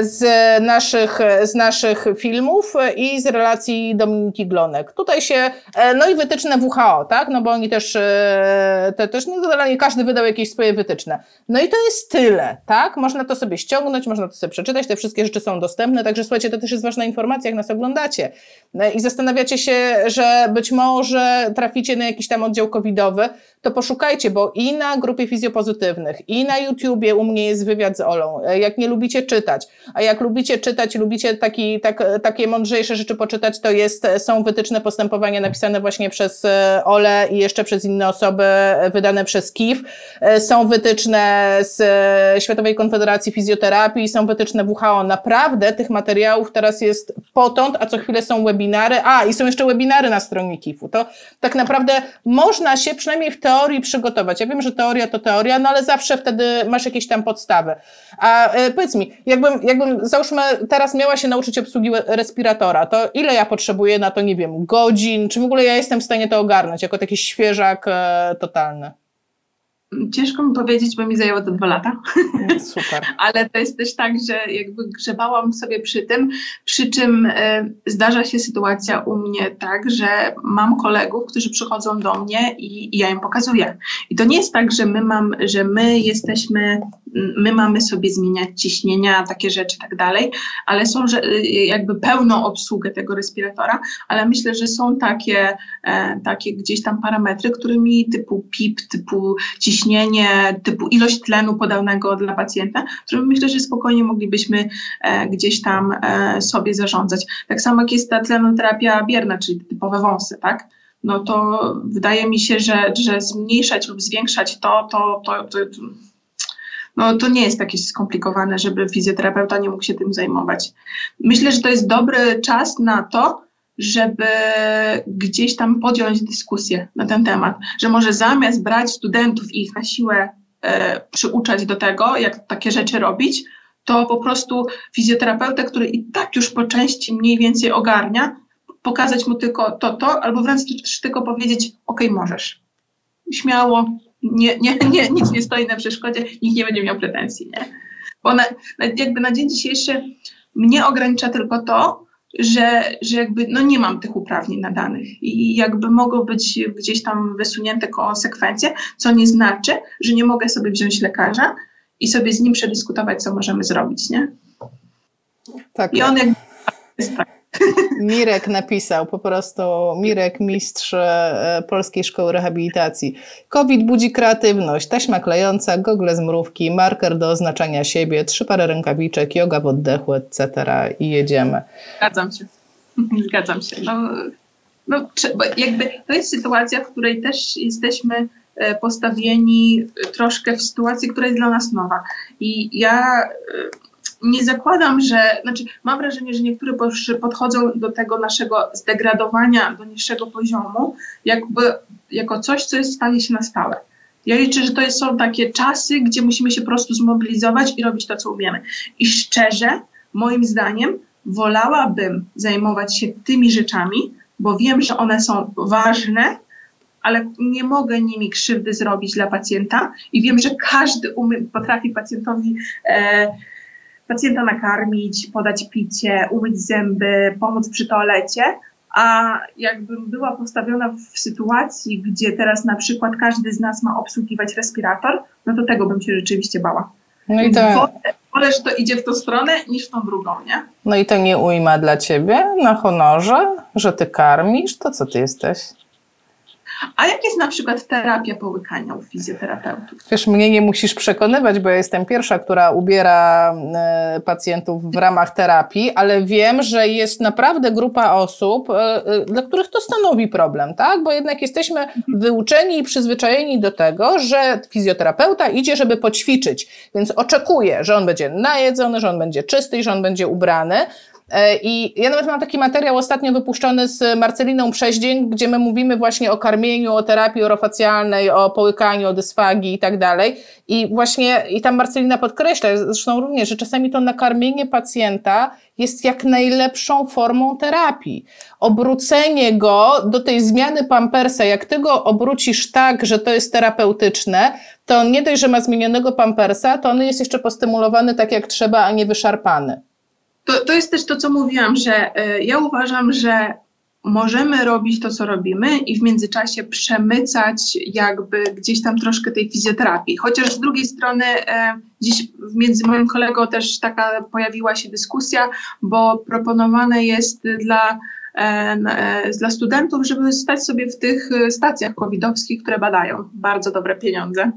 z naszych, z naszych filmów i z relacji Dominiki Glonek. Tutaj się, e, no i wytyczne WHO, tak, no bo oni też, e, te, też no generalnie każdy wydał jakieś swoje wytyczne. No i to jest tyle, tak, można to sobie ściągnąć, można to sobie przeczytać, te wszystkie rzeczy są dostępne, także słuchajcie, to też jest ważna informacja, jak nas oglądacie i zastanawiacie się, że być może traficie na jakiś tam oddział covidowy, to poszukajcie, bo i na grupie fizjopozytywnych, i na YouTubie u mnie jest wywiad z Olą. Jak nie lubicie czytać, a jak lubicie czytać, lubicie taki, tak, takie mądrzejsze rzeczy poczytać, to jest, są wytyczne postępowania napisane właśnie przez e, Ole i jeszcze przez inne osoby, wydane przez KIF. E, są wytyczne z e, Światowej Konfederacji Fizjoterapii, są wytyczne WHO. Naprawdę tych materiałów teraz jest potąd, a co chwilę są webinary. A, i są jeszcze webinary na stronie KIF-u. To tak naprawdę można się przynajmniej w teorii przygotować. Ja wiem, że teoria to teoria, no ale zawsze wtedy masz jakieś tam podstawy. A e, powiedz mi, jakbym, jakbym załóżmy teraz miała się nauczyć obsługi respiratora, to ile ja potrzebuję na to, nie wiem, godzin, czy w ogóle ja jestem w stanie to ogarnąć jako taki świeżak e, totalny? Ciężko mi powiedzieć, bo mi zajęło to dwa lata. Super. Ale to jest też tak, że jakby grzebałam sobie przy tym, przy czym e, zdarza się sytuacja u mnie tak, że mam kolegów, którzy przychodzą do mnie i, i ja im pokazuję. I to nie jest tak, że my, mam, że my jesteśmy my mamy sobie zmieniać ciśnienia, takie rzeczy i tak dalej, ale są że, y, jakby pełną obsługę tego respiratora, ale myślę, że są takie, e, takie gdzieś tam parametry, którymi typu PIP, typu ciśnienie, typu ilość tlenu podanego dla pacjenta, którymi myślę, że spokojnie moglibyśmy e, gdzieś tam e, sobie zarządzać. Tak samo jak jest ta tlenoterapia bierna, czyli typowe wąsy, tak? no to wydaje mi się, że, że zmniejszać lub zwiększać to, to, to, to no to nie jest takie skomplikowane, żeby fizjoterapeuta nie mógł się tym zajmować. Myślę, że to jest dobry czas na to, żeby gdzieś tam podjąć dyskusję na ten temat, że może zamiast brać studentów i ich na siłę e, przyuczać do tego, jak takie rzeczy robić, to po prostu fizjoterapeutę, który i tak już po części mniej więcej ogarnia, pokazać mu tylko to, to, albo wręcz tylko powiedzieć, ok, możesz. Śmiało, nie, nie, nie, nic nie stoi na przeszkodzie, nikt nie będzie miał pretensji, nie? Bo na, jakby na dzień dzisiejszy mnie ogranicza tylko to, że, że jakby no nie mam tych uprawnień nadanych i jakby mogą być gdzieś tam wysunięte konsekwencje, co nie znaczy, że nie mogę sobie wziąć lekarza i sobie z nim przedyskutować, co możemy zrobić, nie? Tak. I on jakby jest tak. Mirek napisał, po prostu Mirek, mistrz e, Polskiej Szkoły Rehabilitacji. COVID budzi kreatywność, taśma klejąca, gogle z mrówki, marker do oznaczania siebie, trzy pary rękawiczek, yoga w oddechu, etc. i jedziemy. Zgadzam się. Zgadzam się. No, no, jakby to jest sytuacja, w której też jesteśmy e, postawieni troszkę w sytuacji, która jest dla nas nowa. I ja e, nie zakładam, że, znaczy mam wrażenie, że niektórzy podchodzą do tego naszego zdegradowania do niższego poziomu jakby jako coś, co jest stanie się na stałe. Ja liczę, że to są takie czasy, gdzie musimy się po prostu zmobilizować i robić to, co umiemy. I szczerze, moim zdaniem, wolałabym zajmować się tymi rzeczami, bo wiem, że one są ważne, ale nie mogę nimi krzywdy zrobić dla pacjenta i wiem, że każdy umie, potrafi pacjentowi e, pacjenta nakarmić, podać picie, umyć zęby, pomóc przy toalecie, a jakbym była postawiona w sytuacji, gdzie teraz na przykład każdy z nas ma obsługiwać respirator, no to tego bym się rzeczywiście bała. No i to... Wolę, że to idzie w tą stronę niż w tą drugą, nie? No i to nie ujma dla ciebie na honorze, że ty karmisz, to co ty jesteś? A jak jest na przykład terapia połykania u fizjoterapeutów? Wiesz, mnie nie musisz przekonywać, bo ja jestem pierwsza, która ubiera e, pacjentów w ramach terapii, ale wiem, że jest naprawdę grupa osób, e, e, dla których to stanowi problem, tak? Bo jednak jesteśmy wyuczeni i przyzwyczajeni do tego, że fizjoterapeuta idzie, żeby poćwiczyć, więc oczekuje, że on będzie najedzony, że on będzie czysty i że on będzie ubrany. E, I ja nawet mam taki materiał ostatnio wypuszczony z Marceliną Przeździeń, gdzie my mówimy właśnie o karmieniu, o terapii orofacjalnej, o połykaniu, o dysfagii i tak dalej. I właśnie, i tam Marcelina podkreśla, zresztą również, że czasami to nakarmienie pacjenta jest jak najlepszą formą terapii. Obrócenie go do tej zmiany pampersa, jak ty go obrócisz tak, że to jest terapeutyczne, to nie dość, że ma zmienionego pampersa, to on jest jeszcze postymulowany tak jak trzeba, a nie wyszarpany to, to jest też to, co mówiłam, że y, ja uważam, że możemy robić to, co robimy i w międzyczasie przemycać jakby gdzieś tam troszkę tej fizjoterapii. Chociaż z drugiej strony e, dziś między moim kolegą też taka pojawiła się dyskusja, bo proponowane jest dla e, e, dla studentów, żeby stać sobie w tych stacjach covidowskich, które badają bardzo dobre pieniądze.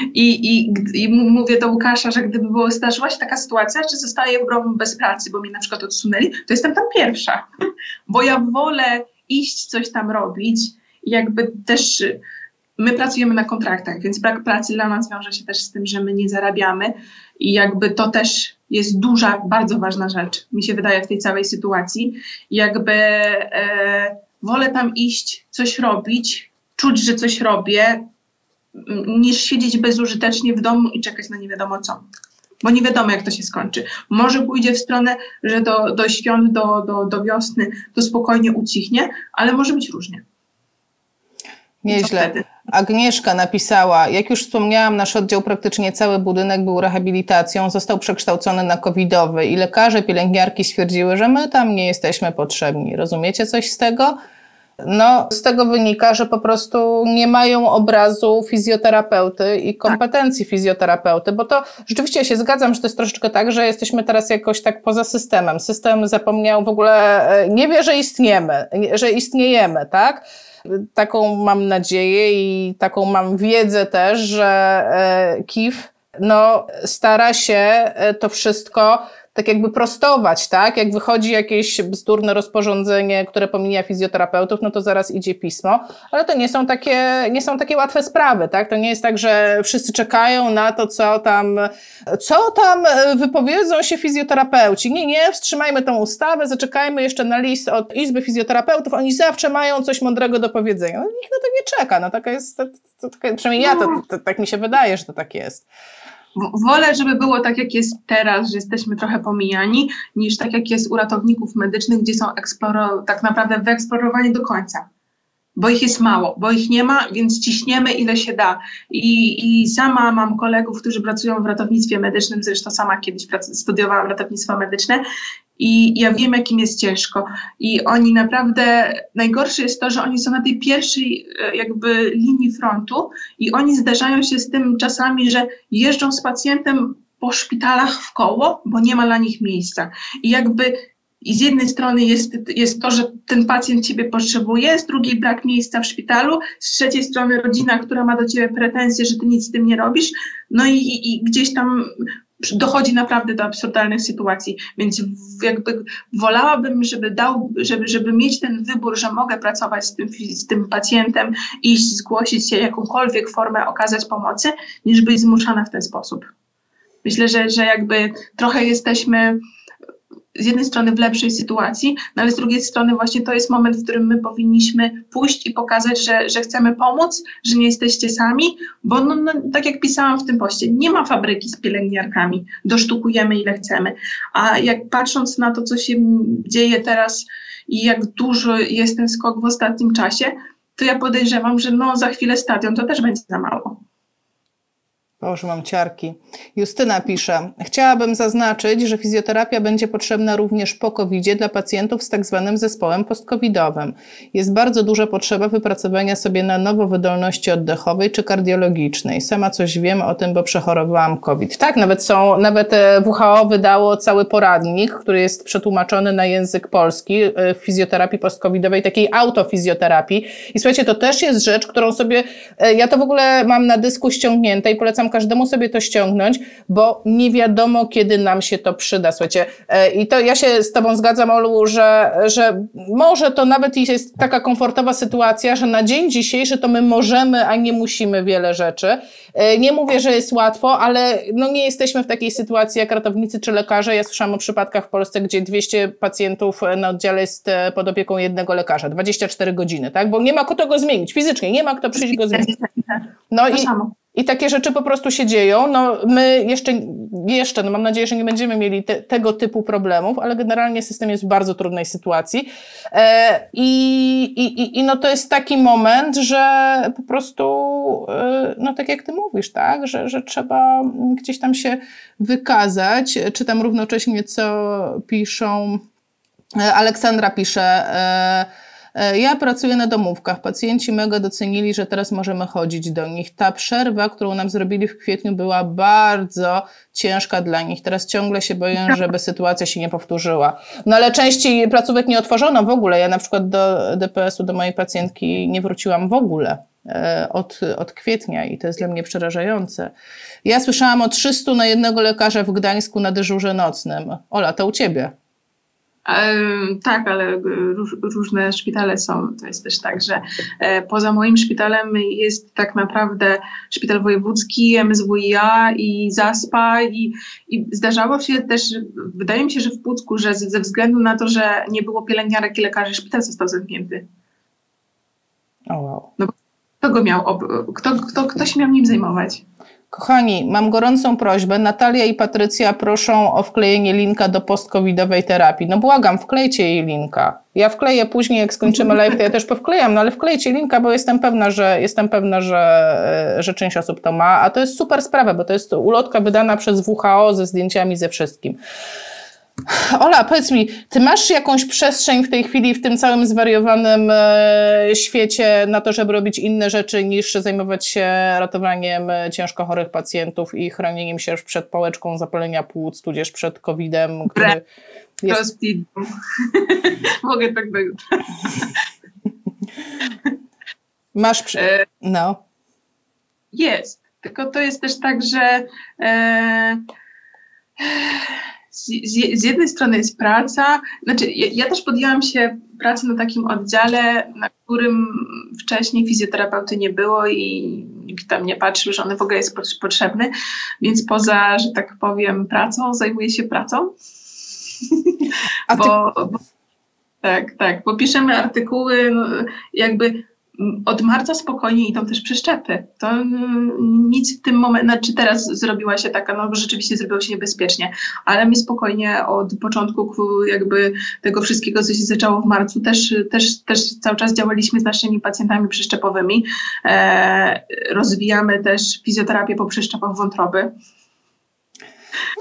I, i, I mówię do Łukasza, że gdyby było, zdarzyła się taka sytuacja, że zostaję w grobu bez pracy, bo mnie na przykład odsunęli, to jestem tam pierwsza. Bo ja wolę iść coś tam robić. Jakby też my pracujemy na kontraktach, więc brak pracy dla nas wiąże się też z tym, że my nie zarabiamy. I jakby to też jest duża, bardzo ważna rzecz, mi się wydaje, w tej całej sytuacji. Jakby e, wolę tam iść, coś robić, czuć, że coś robię, niż siedzieć bezużytecznie w domu i czekać na nie wiadomo co. Bo nie wiadomo, jak to się skończy. Może pójdzie w stronę, że do, do świąt, do, do, do wiosny to spokojnie ucichnie, ale może być różnie. Nieźle. Agnieszka napisała, jak już wspomniałam, nasz oddział praktycznie cały budynek był rehabilitacją, został przekształcony na covidowy i lekarze, pielęgniarki stwierdziły, że my tam nie jesteśmy potrzebni. Rozumiecie coś z tego? No, z tego wynika, że po prostu nie mają obrazu fizjoterapeuty i kompetencji tak. fizjoterapeuty, bo to rzeczywiście się zgadzam, że to jest troszeczkę tak, że jesteśmy teraz jakoś tak poza systemem. System zapomniał w ogóle, e, nie wie, że istniemy, że istniejemy, tak? Taką mam nadzieję i taką mam wiedzę też, że e, KIF no, stara się e, to wszystko tak jakby prostować, tak? Jak wychodzi jakieś bzdurne rozporządzenie, które pomija fizjoterapeutów, no to zaraz idzie pismo, ale to nie są takie, nie są takie łatwe sprawy, tak? To nie jest tak, że wszyscy czekają na to, co tam, co tam wypowiedzą się fizjoterapeuci. Nie, nie, wstrzymajmy tą ustawę, zaczekajmy jeszcze na list od Izby Fizjoterapeutów, oni zawsze mają coś mądrego do powiedzenia. No, nikt na to nie czeka, no taka jest, to, to, to, przynajmniej ja, to, tak mi się wydaje, że to tak jest wolę, żeby było tak, jak jest teraz, że jesteśmy trochę pomijani, niż tak, jak jest u ratowników medycznych, gdzie są eksploro- tak naprawdę wyeksplorowani do końca. Bo ich jest mało, bo ich nie ma, więc ciśniemy ile się da. I, I sama mam kolegów, którzy pracują w ratownictwie medycznym, zresztą sama kiedyś studiowałam ratownictwo medyczne i ja wiem, jakim jest ciężko. I oni naprawdę, najgorsze jest to, że oni są na tej pierwszej e, jakby linii frontu i oni zdarzają się z tym czasami, że jeżdżą z pacjentem po szpitalach w koło, bo nie ma dla nich miejsca. I jakby i z jednej strony jest, jest to, że ten pacjent ciebie potrzebuje, z drugiej brak miejsca w szpitalu, z trzeciej strony rodzina, która ma do ciebie pretensje, że ty nic z tym nie robisz, no i, i, i gdzieś tam dochodzi naprawdę do absurdalnych sytuacji, więc jakby wolałabym, żeby dał, żeby, żeby mieć ten wybór, że mogę pracować z tym, z tym pacjentem, iść, zgłosić się, jakąkolwiek formę okazać pomocy, niż być zmuszana w ten sposób. Myślę, że, że jakby trochę jesteśmy z jednej strony w lepszej sytuacji, no ale z drugiej strony właśnie to jest moment, w którym my powinniśmy pójść i pokazać, że, że chcemy pomóc, że nie jesteście sami, bo no, no, tak jak pisałam w tym poście, nie ma fabryki z pielęgniarkami, dosztukujemy ile chcemy, a jak patrząc na to, co się dzieje teraz i jak dużo jest ten skok w ostatnim czasie, to ja podejrzewam, że no za chwilę stadion to też będzie za mało. Boże, mam ciarki. Justyna pisze, chciałabym zaznaczyć, że fizjoterapia będzie potrzebna również po covid dla pacjentów z tak zwanym zespołem post-covidowym. Jest bardzo duża potrzeba wypracowania sobie na nowo wydolności oddechowej czy kardiologicznej. Sama coś wiem o tym, bo przechorowałam COVID. Tak, nawet są, nawet e, WHO wydało cały poradnik, który jest przetłumaczony na język polski e, w fizjoterapii post-covidowej, takiej autofizjoterapii. I słuchajcie, to też jest rzecz, którą sobie, e, ja to w ogóle mam na dysku ściągnięte i polecam każdemu sobie to ściągnąć, bo nie wiadomo, kiedy nam się to przyda. Słuchajcie, e, i to ja się z Tobą zgadzam, Olu, że, że może to nawet jest taka komfortowa sytuacja, że na dzień dzisiejszy to my możemy, a nie musimy wiele rzeczy. E, nie mówię, że jest łatwo, ale no nie jesteśmy w takiej sytuacji jak ratownicy czy lekarze. Ja słyszałam o przypadkach w Polsce, gdzie 200 pacjentów na oddziale jest e, pod opieką jednego lekarza, 24 godziny, tak? Bo nie ma kto go zmienić fizycznie, nie ma kto przyjść go zmienić. No i, i takie rzeczy po prostu się dzieją. No, my jeszcze, jeszcze no mam nadzieję, że nie będziemy mieli te, tego typu problemów, ale generalnie system jest w bardzo trudnej sytuacji. E, i, i, I no to jest taki moment, że po prostu, e, no tak jak ty mówisz, tak, że, że trzeba gdzieś tam się wykazać. Czytam równocześnie, co piszą. E, Aleksandra pisze. E, E, ja pracuję na domówkach. Pacjenci mega docenili, że teraz możemy chodzić do nich. Ta przerwa, którą nam zrobili w kwietniu, była bardzo ciężka dla nich. Teraz ciągle się boję, żeby sytuacja się nie powtórzyła. No ale części placówek nie otworzono w ogóle. Ja na przykład do DPS-u, do mojej pacjentki nie wróciłam w ogóle od, od kwietnia i to jest dla mnie przerażające. Ja słyszałam o 300 na jednego lekarza w Gdańsku na dyżurze nocnym. Ola, to u ciebie. Tak, ale róż, różne szpitale są. To jest też tak, że e, poza moim szpitalem jest tak naprawdę szpital wojewódzki, MSWiA i ZASPA i, i zdarzało się też, wydaje mi się, że w Pucku, że ze względu na to, że nie było pielęgniarek i lekarzy, szpital został zamknięty. Oh, wow. No, kto go miał, kto, kto, kto się miał nim zajmować? Kochani, mam gorącą prośbę. Natalia i Patrycja proszą o wklejenie linka do postcovidowej terapii. No błagam, wklejcie jej linka. Ja wkleję później, jak skończymy live, to ja też powklejam, no ale wklejcie linka, bo jestem pewna, że jestem pewna, że, e, że część osób to ma, a to jest super sprawa, bo to jest ulotka wydana przez WHO ze zdjęciami ze wszystkim. Ola, powiedz mi, ty masz jakąś przestrzeń w tej chwili w tym całym zwariowanym e, świecie na to, żeby robić inne rzeczy niż zajmować się ratowaniem e, ciężko chorych pacjentów i chronieniem się przed pałeczką zapalenia płuc, tudzież przed COVID-em, który jest... Mogę tak do jutra. Masz... Przy... E, no. Jest, tylko to jest też tak, że... E z, z, jednej strony jest praca, znaczy ja, ja, też podjęłam się pracy na takim oddziale, na którym wcześniej fizjoterapeuty nie było i nikt tam nie patrzył, że on w ogóle jest potrzebny, więc poza, że tak powiem, pracą, zajmuję się pracą. A ty... bo, bo, tak, tak, bo piszemy artykuły, no, jakby od marca spokojnie idą też przeszczepy. To nic w tym momencie, znaczy teraz zrobiła się taka, no bo rzeczywiście zrobiło się niebezpiecznie, ale my spokojnie od początku jakby tego wszystkiego, co się zaczęło w marcu, też, też, też cały czas działaliśmy z naszymi pacjentami przeszczepowymi. E, rozwijamy też fizjoterapię po przeszczepach wątroby.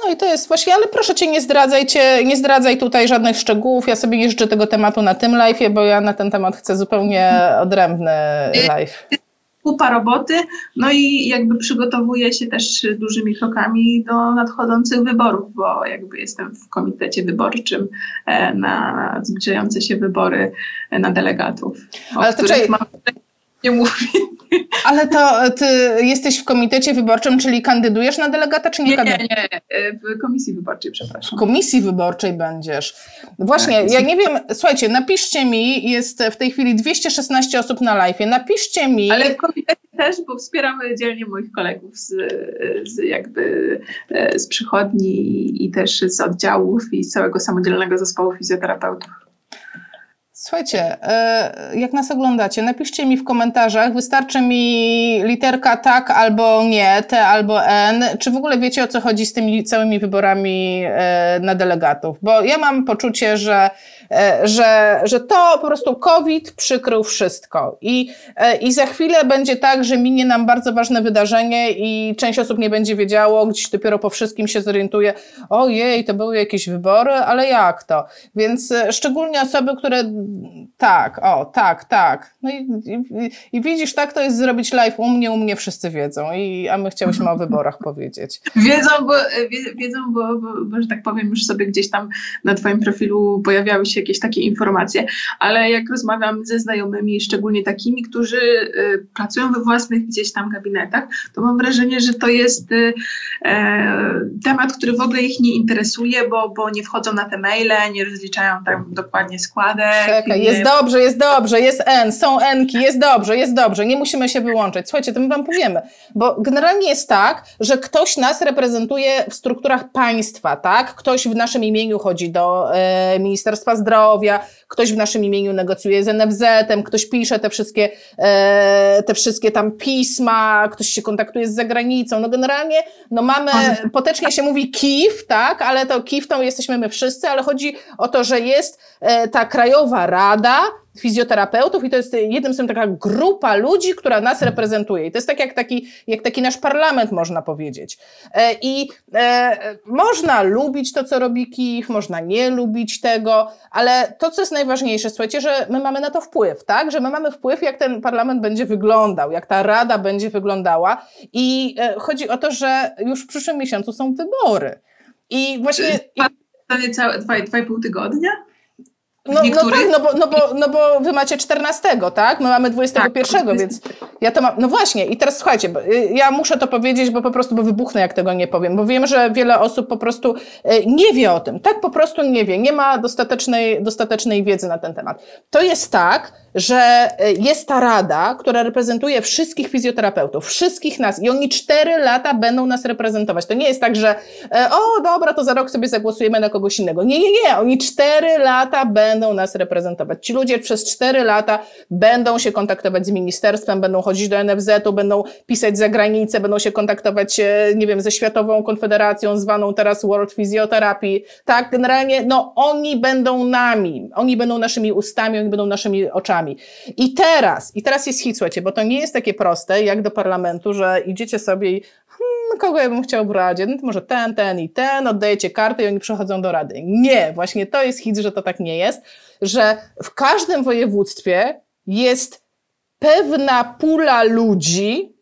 No i to jest właśnie, ale proszę cię, nie zdradzajcie, nie zdradzaj tutaj żadnych szczegółów. Ja sobie nie życzę tego tematu na tym live'ie, bo ja na ten temat chcę zupełnie odrębny live. Kupa roboty, no i jakby przygotowuję się też dużymi krokami do nadchodzących wyborów, bo jakby jestem w komitecie wyborczym e, na zbliżające się wybory na delegatów. Ale to czekaj, mam nie mówi. Ale to ty jesteś w komitecie wyborczym, czyli kandydujesz na delegata, czy nie, nie kandydujesz? Nie, nie, w komisji wyborczej, przepraszam. W komisji wyborczej będziesz. Właśnie, tak, ja nie wiem, słuchajcie, napiszcie mi, jest w tej chwili 216 osób na live, napiszcie mi... Ale w komitecie też, bo wspieramy dzielnie moich kolegów z, z jakby e, z przychodni i też z oddziałów i z całego samodzielnego zespołu fizjoterapeutów. Słuchajcie, e, jak nas oglądacie, napiszcie mi w komentarzach, wystarczy mi literka tak albo nie, T albo N, czy w ogóle wiecie o co chodzi z tymi całymi wyborami e, na delegatów, bo ja mam poczucie, że że, że to po prostu COVID przykrył wszystko. I, e, I za chwilę będzie tak, że minie nam bardzo ważne wydarzenie i część osób nie będzie wiedziało, gdzieś dopiero po wszystkim się zorientuje, ojej, to były jakieś wybory, ale jak to? Więc e, szczególnie osoby, które tak, o, tak, tak. No i, i, i widzisz, tak to jest zrobić live u mnie, u mnie wszyscy wiedzą, i, a my chciałyśmy o wyborach powiedzieć. Wiedzą, bo, wiedzą bo, bo, bo, że tak powiem, już sobie gdzieś tam na Twoim profilu pojawiały się jakieś takie informacje, ale jak rozmawiam ze znajomymi, szczególnie takimi, którzy y, pracują we własnych gdzieś tam gabinetach, to mam wrażenie, że to jest y, e, temat, który w ogóle ich nie interesuje, bo, bo nie wchodzą na te maile, nie rozliczają tam dokładnie składek. Czekaj, jest dobrze, jest dobrze, jest N, są Nki, jest dobrze, jest dobrze, nie musimy się wyłączyć. Słuchajcie, to my wam powiemy, bo generalnie jest tak, że ktoś nas reprezentuje w strukturach państwa, tak? Ktoś w naszym imieniu chodzi do e, Ministerstwa Zdrowia, zdrowia, ktoś w naszym imieniu negocjuje z NFZ-em, ktoś pisze te wszystkie, e, te wszystkie tam pisma, ktoś się kontaktuje z zagranicą. No generalnie, no mamy, potecznie się mówi KIF, tak, ale to KIF to jesteśmy my wszyscy, ale chodzi o to, że jest e, ta Krajowa Rada, fizjoterapeutów i to jest jednym z tym taka grupa ludzi, która nas reprezentuje. I to jest tak jak taki, jak taki nasz parlament, można powiedzieć. E, I e, można lubić to, co robi KIF, można nie lubić tego, ale to, co jest najważniejsze, słuchajcie, że my mamy na to wpływ, tak? Że my mamy wpływ, jak ten parlament będzie wyglądał, jak ta rada będzie wyglądała. I e, chodzi o to, że już w przyszłym miesiącu są wybory. I właśnie. I... Całe dwa, dwa i pół tygodnia? No, no tak, no bo, no, bo, no bo wy macie 14, tak? My mamy 21, tak, więc ja to mam. No właśnie, i teraz słuchajcie, y, ja muszę to powiedzieć, bo po prostu bo wybuchnę, jak tego nie powiem, bo wiem, że wiele osób po prostu y, nie wie o tym. Tak po prostu nie wie, nie ma dostatecznej, dostatecznej wiedzy na ten temat. To jest tak, że y, jest ta rada, która reprezentuje wszystkich fizjoterapeutów, wszystkich nas i oni cztery lata będą nas reprezentować. To nie jest tak, że o dobra, to za rok sobie zagłosujemy na kogoś innego. Nie, nie, nie, oni cztery lata będą nas reprezentować. Ci ludzie przez cztery lata będą się kontaktować z ministerstwem, będą chodzić do NFZ-u, będą pisać za granicę, będą się kontaktować, e, nie wiem, ze Światową Konfederacją, zwaną teraz World Physiotherapy. Tak, generalnie, no oni będą nami, oni będą naszymi ustami, oni będą naszymi oczami. I teraz, i teraz jest hit, słuchajcie, bo to nie jest takie proste, jak do parlamentu, że idziecie sobie i kogo ja bym chciał w radzie? No to może ten, ten i ten, oddajecie kartę i oni przychodzą do rady. Nie, właśnie to jest hit, że to tak nie jest, że w każdym województwie jest pewna pula ludzi,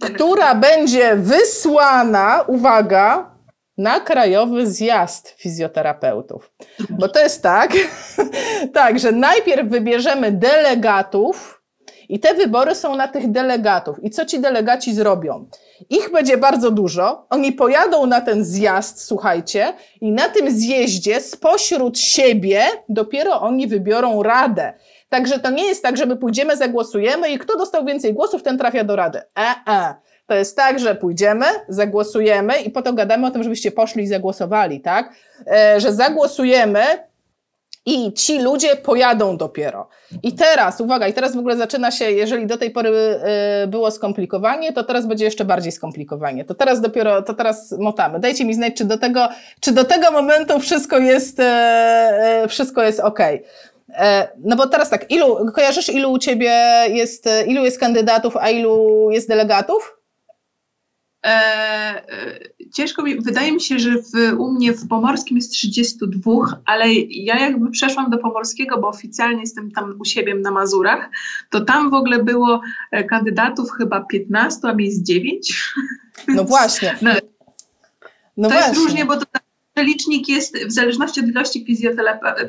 która będzie wysłana, uwaga, na krajowy zjazd fizjoterapeutów. Bo to jest tak, tak, że najpierw wybierzemy delegatów I te wybory są na tych delegatów. I co ci delegaci zrobią? Ich będzie bardzo dużo, oni pojadą na ten zjazd, słuchajcie, i na tym zjeździe spośród siebie dopiero oni wybiorą radę. Także to nie jest tak, że my pójdziemy, zagłosujemy i kto dostał więcej głosów, ten trafia do rady. E, e. To jest tak, że pójdziemy, zagłosujemy i potem gadamy o tym, żebyście poszli i zagłosowali, tak? E, że zagłosujemy, i ci ludzie pojadą dopiero. I teraz, uwaga, i teraz w ogóle zaczyna się, jeżeli do tej pory y, było skomplikowanie, to teraz będzie jeszcze bardziej skomplikowanie. To teraz dopiero, to teraz motamy. Dajcie mi znać, czy do tego, czy do tego momentu wszystko jest, e, e, wszystko jest ok. E, no bo teraz tak, ilu, kojarzysz ilu u ciebie jest, ilu jest kandydatów, a ilu jest delegatów? E, e, ciężko mi, wydaje mi się, że w, u mnie w Pomorskim jest 32, ale ja jakby przeszłam do Pomorskiego, bo oficjalnie jestem tam u siebie na Mazurach, to tam w ogóle było e, kandydatów chyba 15, a mi jest 9. No właśnie. No, no to właśnie. jest różnie, bo to Przelicznik jest w zależności od ilości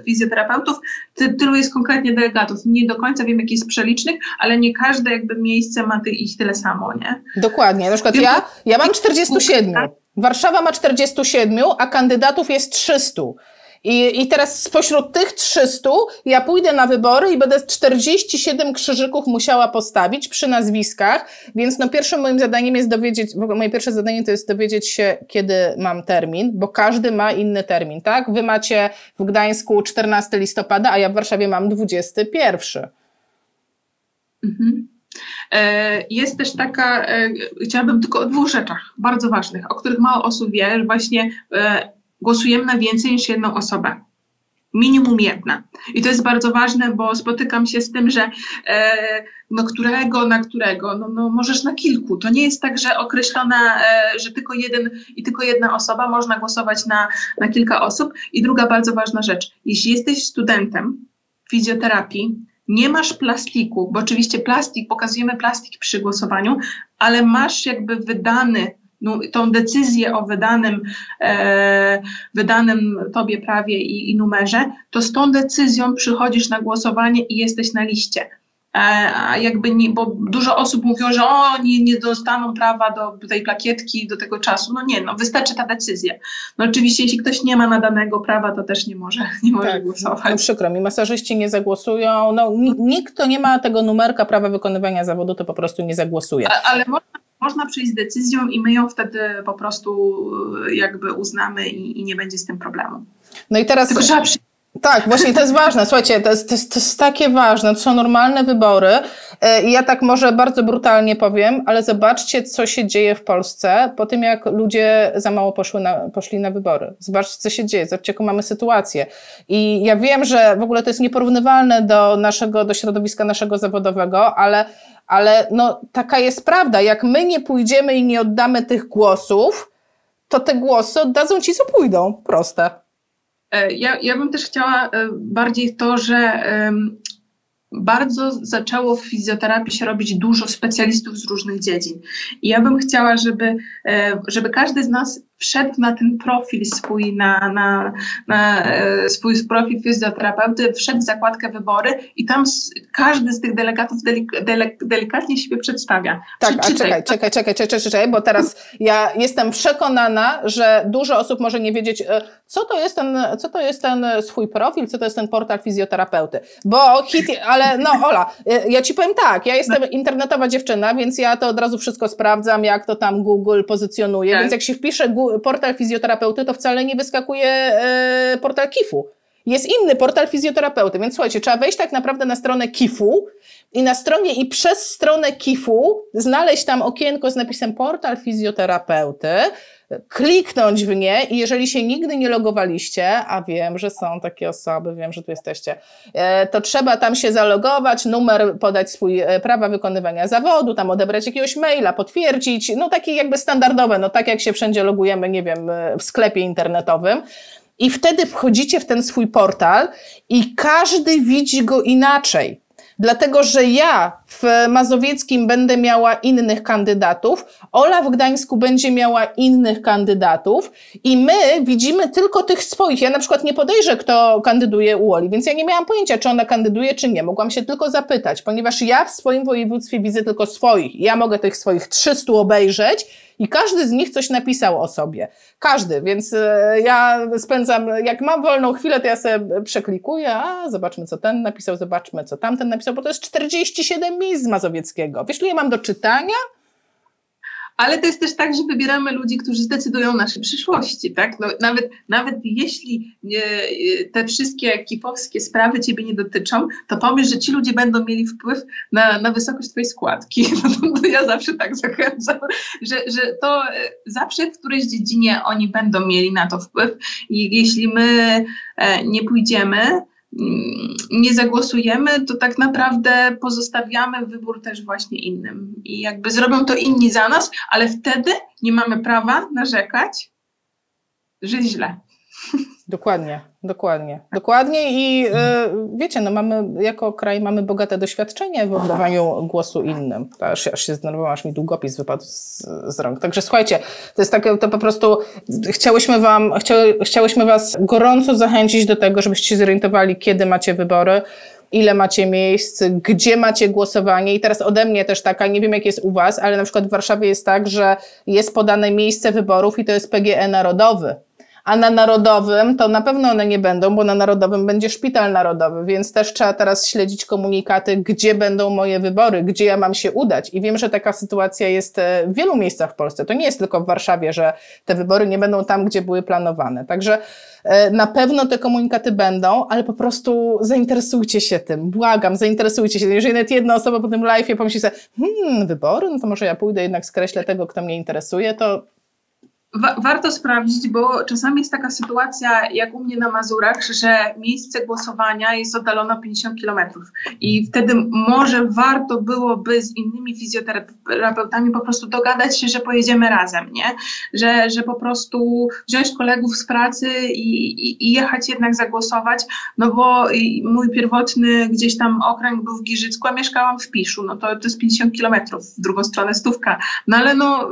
fizjoterapeutów, ty, tylu jest konkretnie delegatów. Nie do końca wiem, jaki jest przelicznik, ale nie każde jakby miejsce ma ich tyle samo, nie? Dokładnie. Na przykład ja, ja mam 47. Warszawa ma 47, a kandydatów jest 300. I, I teraz spośród tych 300 ja pójdę na wybory i będę 47 krzyżyków musiała postawić przy nazwiskach, więc no pierwszym moim zadaniem jest dowiedzieć, w ogóle moje pierwsze zadanie to jest dowiedzieć się, kiedy mam termin, bo każdy ma inny termin, tak? Wy macie w Gdańsku 14 listopada, a ja w Warszawie mam 21. Mhm. E, jest też taka, e, chciałabym tylko o dwóch rzeczach bardzo ważnych, o których mało osób wie, że właśnie e, głosujemy na więcej niż jedną osobę. Minimum jedna. I to jest bardzo ważne, bo spotykam się z tym, że e, no którego na którego, no, no możesz na kilku. To nie jest tak, że określona, e, że tylko jeden i tylko jedna osoba, można głosować na, na kilka osób. I druga bardzo ważna rzecz. Jeśli jesteś studentem fizjoterapii, nie masz plastiku, bo oczywiście plastik, pokazujemy plastik przy głosowaniu, ale masz jakby wydany no, tą decyzję o wydanym, e, wydanym tobie prawie i, i numerze, to z tą decyzją przychodzisz na głosowanie i jesteś na liście. E, a jakby nie, bo dużo osób mówiło, że o, nie, nie dostaną prawa do tej plakietki do tego czasu. No nie, no wystarczy ta decyzja. No oczywiście, jeśli ktoś nie ma nadanego prawa, to też nie może, nie może tak, głosować. No przykro mi, masażyści nie zagłosują. No, nikt, kto nie ma tego numerka prawa wykonywania zawodu, to po prostu nie zagłosuje. A, ale można można przyjść z decyzją i my ją wtedy po prostu y, jakby uznamy i, i nie będzie z tym problemu. No i teraz. Tylko trzeba tak, właśnie to jest ważne. Słuchajcie, to jest, to, jest, to jest takie ważne. To są normalne wybory. E, I ja tak może bardzo brutalnie powiem, ale zobaczcie, co się dzieje w Polsce po tym, jak ludzie za mało poszły na, poszli na wybory. Zobaczcie, co się dzieje. Zobaczcie, jaką mamy sytuację. I ja wiem, że w ogóle to jest nieporównywalne do naszego, do środowiska naszego zawodowego, ale ale no, taka jest prawda. Jak my nie pójdziemy i nie oddamy tych głosów, to te głosy oddadzą ci, co pójdą. Proste. E, ja, ja bym też chciała e, bardziej to, że bardzo zaczęło w fizjoterapii się robić dużo specjalistów z różnych dziedzin. I ja bym chciała, żeby, e, żeby każdy z nas wszedł na ten profil swój, na, na, na e, swój profil fizjoterapeuty, wszedł w zakładkę wybory i tam każdy z tych delegatów delik, delik, delikatnie siebie przedstawia. Tak, a czekaj, czekaj, czekaj, czekaj, czekaj, bo teraz ja jestem przekonana, że dużo osób może nie wiedzieć, e, co to jest ten, co to jest ten swój profil, co to jest ten portal fizjoterapeuty. Bo hit, ale no Ola, e, ja ci powiem tak, ja jestem internetowa dziewczyna, więc ja to od razu wszystko sprawdzam, jak to tam Google pozycjonuje, tak. więc jak się wpisze Google, portal fizjoterapeuty, to wcale nie wyskakuje e, portal KIF-u. Jest inny portal fizjoterapeuty, więc słuchajcie, trzeba wejść tak naprawdę na stronę KIF-u i na stronie i przez stronę KIF-u znaleźć tam okienko z napisem portal fizjoterapeuty, kliknąć w nie i jeżeli się nigdy nie logowaliście, a wiem, że są takie osoby, wiem, że tu jesteście, e, to trzeba tam się zalogować, numer podać swój e, prawa wykonywania zawodu, tam odebrać jakiegoś maila, potwierdzić, no takie jakby standardowe, no tak jak się wszędzie logujemy, nie wiem, e, w sklepie internetowym. I wtedy wchodzicie w ten swój portal i każdy widzi go inaczej. Dlatego że ja w Mazowieckim będę miała innych kandydatów, Ola w Gdańsku będzie miała innych kandydatów i my widzimy tylko tych swoich. Ja na przykład nie podejrzę, kto kandyduje u Oli, więc ja nie miałam pojęcia, czy ona kandyduje, czy nie. Mogłam się tylko zapytać, ponieważ ja w swoim województwie widzę tylko swoich. Ja mogę tych swoich 300 obejrzeć i każdy z nich coś napisał o sobie. Każdy, więc e, ja spędzam, jak mam wolną chwilę, to ja sobie przeklikuję, a zobaczmy, co ten napisał, zobaczmy, co tamten napisał, bo to jest 47 miejsc z Mazowieckiego. Wiesz, ile mam do czytania? Ale to jest też tak, że wybieramy ludzi, którzy zdecydują o naszej przyszłości, tak? No, nawet, nawet jeśli nie, te wszystkie kipowskie sprawy ciebie nie dotyczą, to pomyśl, że ci ludzie będą mieli wpływ na, na wysokość twojej składki. No, to ja zawsze tak zachęcam, że, że to e, zawsze w którejś dziedzinie oni będą mieli na to wpływ i jeśli my e, nie pójdziemy, nie zagłosujemy, to tak naprawdę pozostawiamy wybór też właśnie innym. I jakby zrobią to inni za nas, ale wtedy nie mamy prawa narzekać, że źle. Dokładnie, dokładnie. Dokładnie i y, wiecie, no mamy, jako kraj mamy bogate doświadczenie w oddawaniu głosu innym. Aż, aż się zdenerwowałam, aż mi długopis wypadł z, z rąk. Także słuchajcie, to jest takie, to po prostu chciałyśmy wam, chciały, chciałyśmy was gorąco zachęcić do tego, żebyście się zorientowali, kiedy macie wybory, ile macie miejsc, gdzie macie głosowanie. I teraz ode mnie też taka, nie wiem jak jest u Was, ale na przykład w Warszawie jest tak, że jest podane miejsce wyborów i to jest PGE Narodowy a na narodowym to na pewno one nie będą, bo na narodowym będzie szpital narodowy, więc też trzeba teraz śledzić komunikaty, gdzie będą moje wybory, gdzie ja mam się udać. I wiem, że taka sytuacja jest e, w wielu miejscach w Polsce. To nie jest tylko w Warszawie, że te wybory nie będą tam, gdzie były planowane. Także e, na pewno te komunikaty będą, ale po prostu zainteresujcie się tym. Błagam, zainteresujcie się. Jeżeli nawet jedna osoba po tym live pomyśli sobie, hmm, wybory, no to może ja pójdę jednak skreślę tego, kto mnie interesuje, to Wa warto sprawdzić, bo czasami jest taka sytuacja, jak u mnie na Mazurach, że miejsce głosowania jest oddalone 50 kilometrów. I wtedy może warto byłoby z innymi fizjoterapeutami po prostu dogadać się, że pojedziemy razem, nie? Że, że po prostu wziąć kolegów z pracy i, i, i jechać jednak zagłosować, no bo mój pierwotny gdzieś tam okręg był w Giżycku, a mieszkałam w Piszu, no to, to jest 50 kilometrów, w drugą stronę stówka, no ale no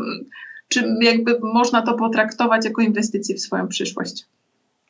czy jakby można to potraktować jako inwestycję w swoją przyszłość?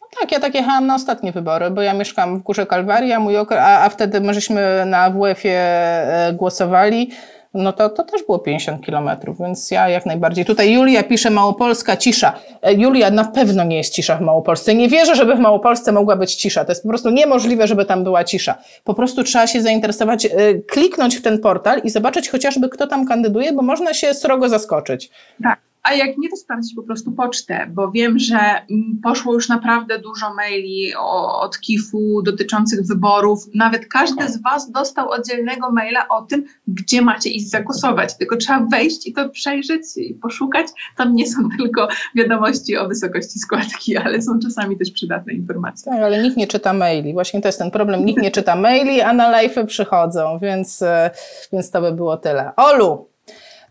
No tak, ja tak jechałam na ostatnie wybory, bo ja mieszkam w Górze Kalwarii, a, mój a, a wtedy my żeśmy na WF-ie e, głosowali no to, to też było 50 kilometrów, więc ja jak najbardziej. Tutaj Julia pisze Małopolska, cisza. E, Julia, na pewno nie jest cisza w Małopolsce. Nie wierzę, żeby w Małopolsce mogła być cisza. To jest po prostu niemożliwe, żeby tam była cisza. Po prostu trzeba się zainteresować, e, kliknąć w ten portal i zobaczyć chociażby, kto tam kandyduje, bo można się srogo zaskoczyć. Tak. A jak nie, to sprawdzić po prostu pocztę, bo wiem, że mm, poszło już naprawdę dużo maili o, od KIF-u dotyczących wyborów. Nawet każdy z Was dostał oddzielnego maila o tym, gdzie macie iść zagłosować. Tylko trzeba wejść i to przejrzeć i poszukać. Tam nie są tylko wiadomości o wysokości składki, ale są czasami też przydatne informacje. Tak, ale nikt nie czyta maili. Właśnie to jest ten problem. Nikt nie czyta maili, a na live przychodzą, więc, e, więc to by było tyle. Olu,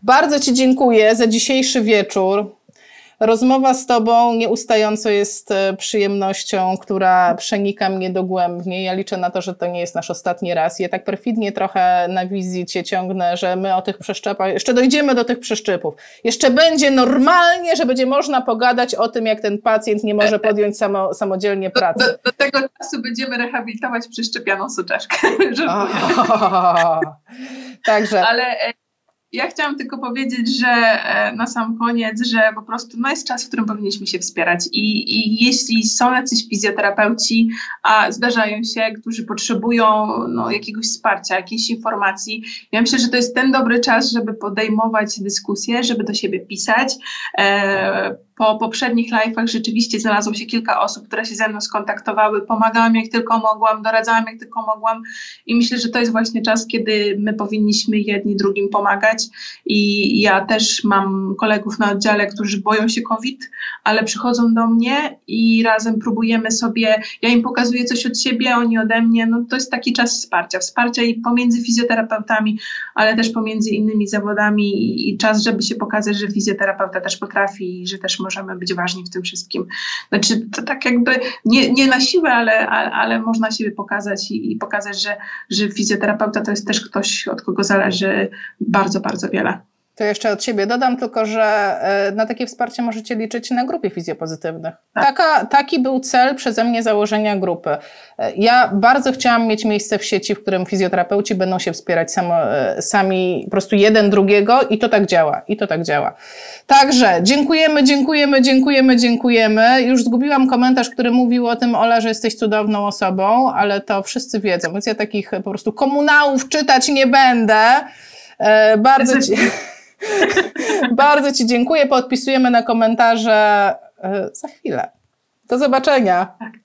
bardzo Ci dziękuję za dzisiejszy wieczór. Rozmowa z Tobą nieustająco jest e, przyjemnością, która przenika mnie dogłębnie. Ja liczę na to, że to nie jest nasz ostatni raz. Ja tak perfidnie trochę na wizji Cię ciągnę, że my o tych przeszczepach, jeszcze dojdziemy do tych przeszczepów. Jeszcze będzie normalnie, że będzie można pogadać o tym, jak ten pacjent nie może podjąć samo, samodzielnie pracy. Do, do, do tego czasu będziemy rehabilitować przeszczepianą soczewkę. Także. Ale e, ja chciałam tylko powiedzieć, że e, na sam koniec, że po prostu no jest czas, w którym powinniśmy się wspierać. I, i jeśli są jacyś fizjoterapeuci, a zdarzają się, którzy potrzebują no, jakiegoś wsparcia, jakiejś informacji, ja myślę, że to jest ten dobry czas, żeby podejmować dyskusje, żeby do siebie pisać. E, po poprzednich live'ach rzeczywiście znalazło się kilka osób, które się ze mną skontaktowały, pomagałam jak tylko mogłam, doradzałam jak tylko mogłam. I myślę, że to jest właśnie czas, kiedy my powinniśmy jedni drugim pomagać i ja też mam kolegów na oddziale, którzy boją się COVID, ale przychodzą do mnie i razem próbujemy sobie, ja im pokazuję coś od siebie, oni ode mnie, no to jest taki czas wsparcia, wsparcia i pomiędzy fizjoterapeutami, ale też pomiędzy innymi zawodami i czas, żeby się pokazać, że fizjoterapeuta też potrafi i że też możemy być ważni w tym wszystkim. Znaczy to tak jakby nie, nie na siłę, ale, ale, ale można siebie pokazać i, i pokazać, że, że fizjoterapeuta to jest też ktoś, od kogo zależy bardzo, bardzo wiele. To jeszcze od siebie dodam tylko, że e, na takie wsparcie możecie liczyć na grupie fizjopozytywnych. Tak. Taka, taki był cel przeze mnie założenia grupy. E, ja bardzo chciałam mieć miejsce w sieci, w którym fizjoterapeuci będą się wspierać samo, e, sami, po prostu jeden drugiego i to tak działa. I to tak działa. Także dziękujemy, dziękujemy, dziękujemy, dziękujemy. Już zgubiłam komentarz, który mówił o tym, Ola, że jesteś cudowną osobą, ale to wszyscy wiedzą, więc ja takich po prostu komunałów czytać nie będę. Bardzo ci... Bardzo Ci dziękuję. Podpisujemy na komentarze e, za chwilę. Do zobaczenia. Tak.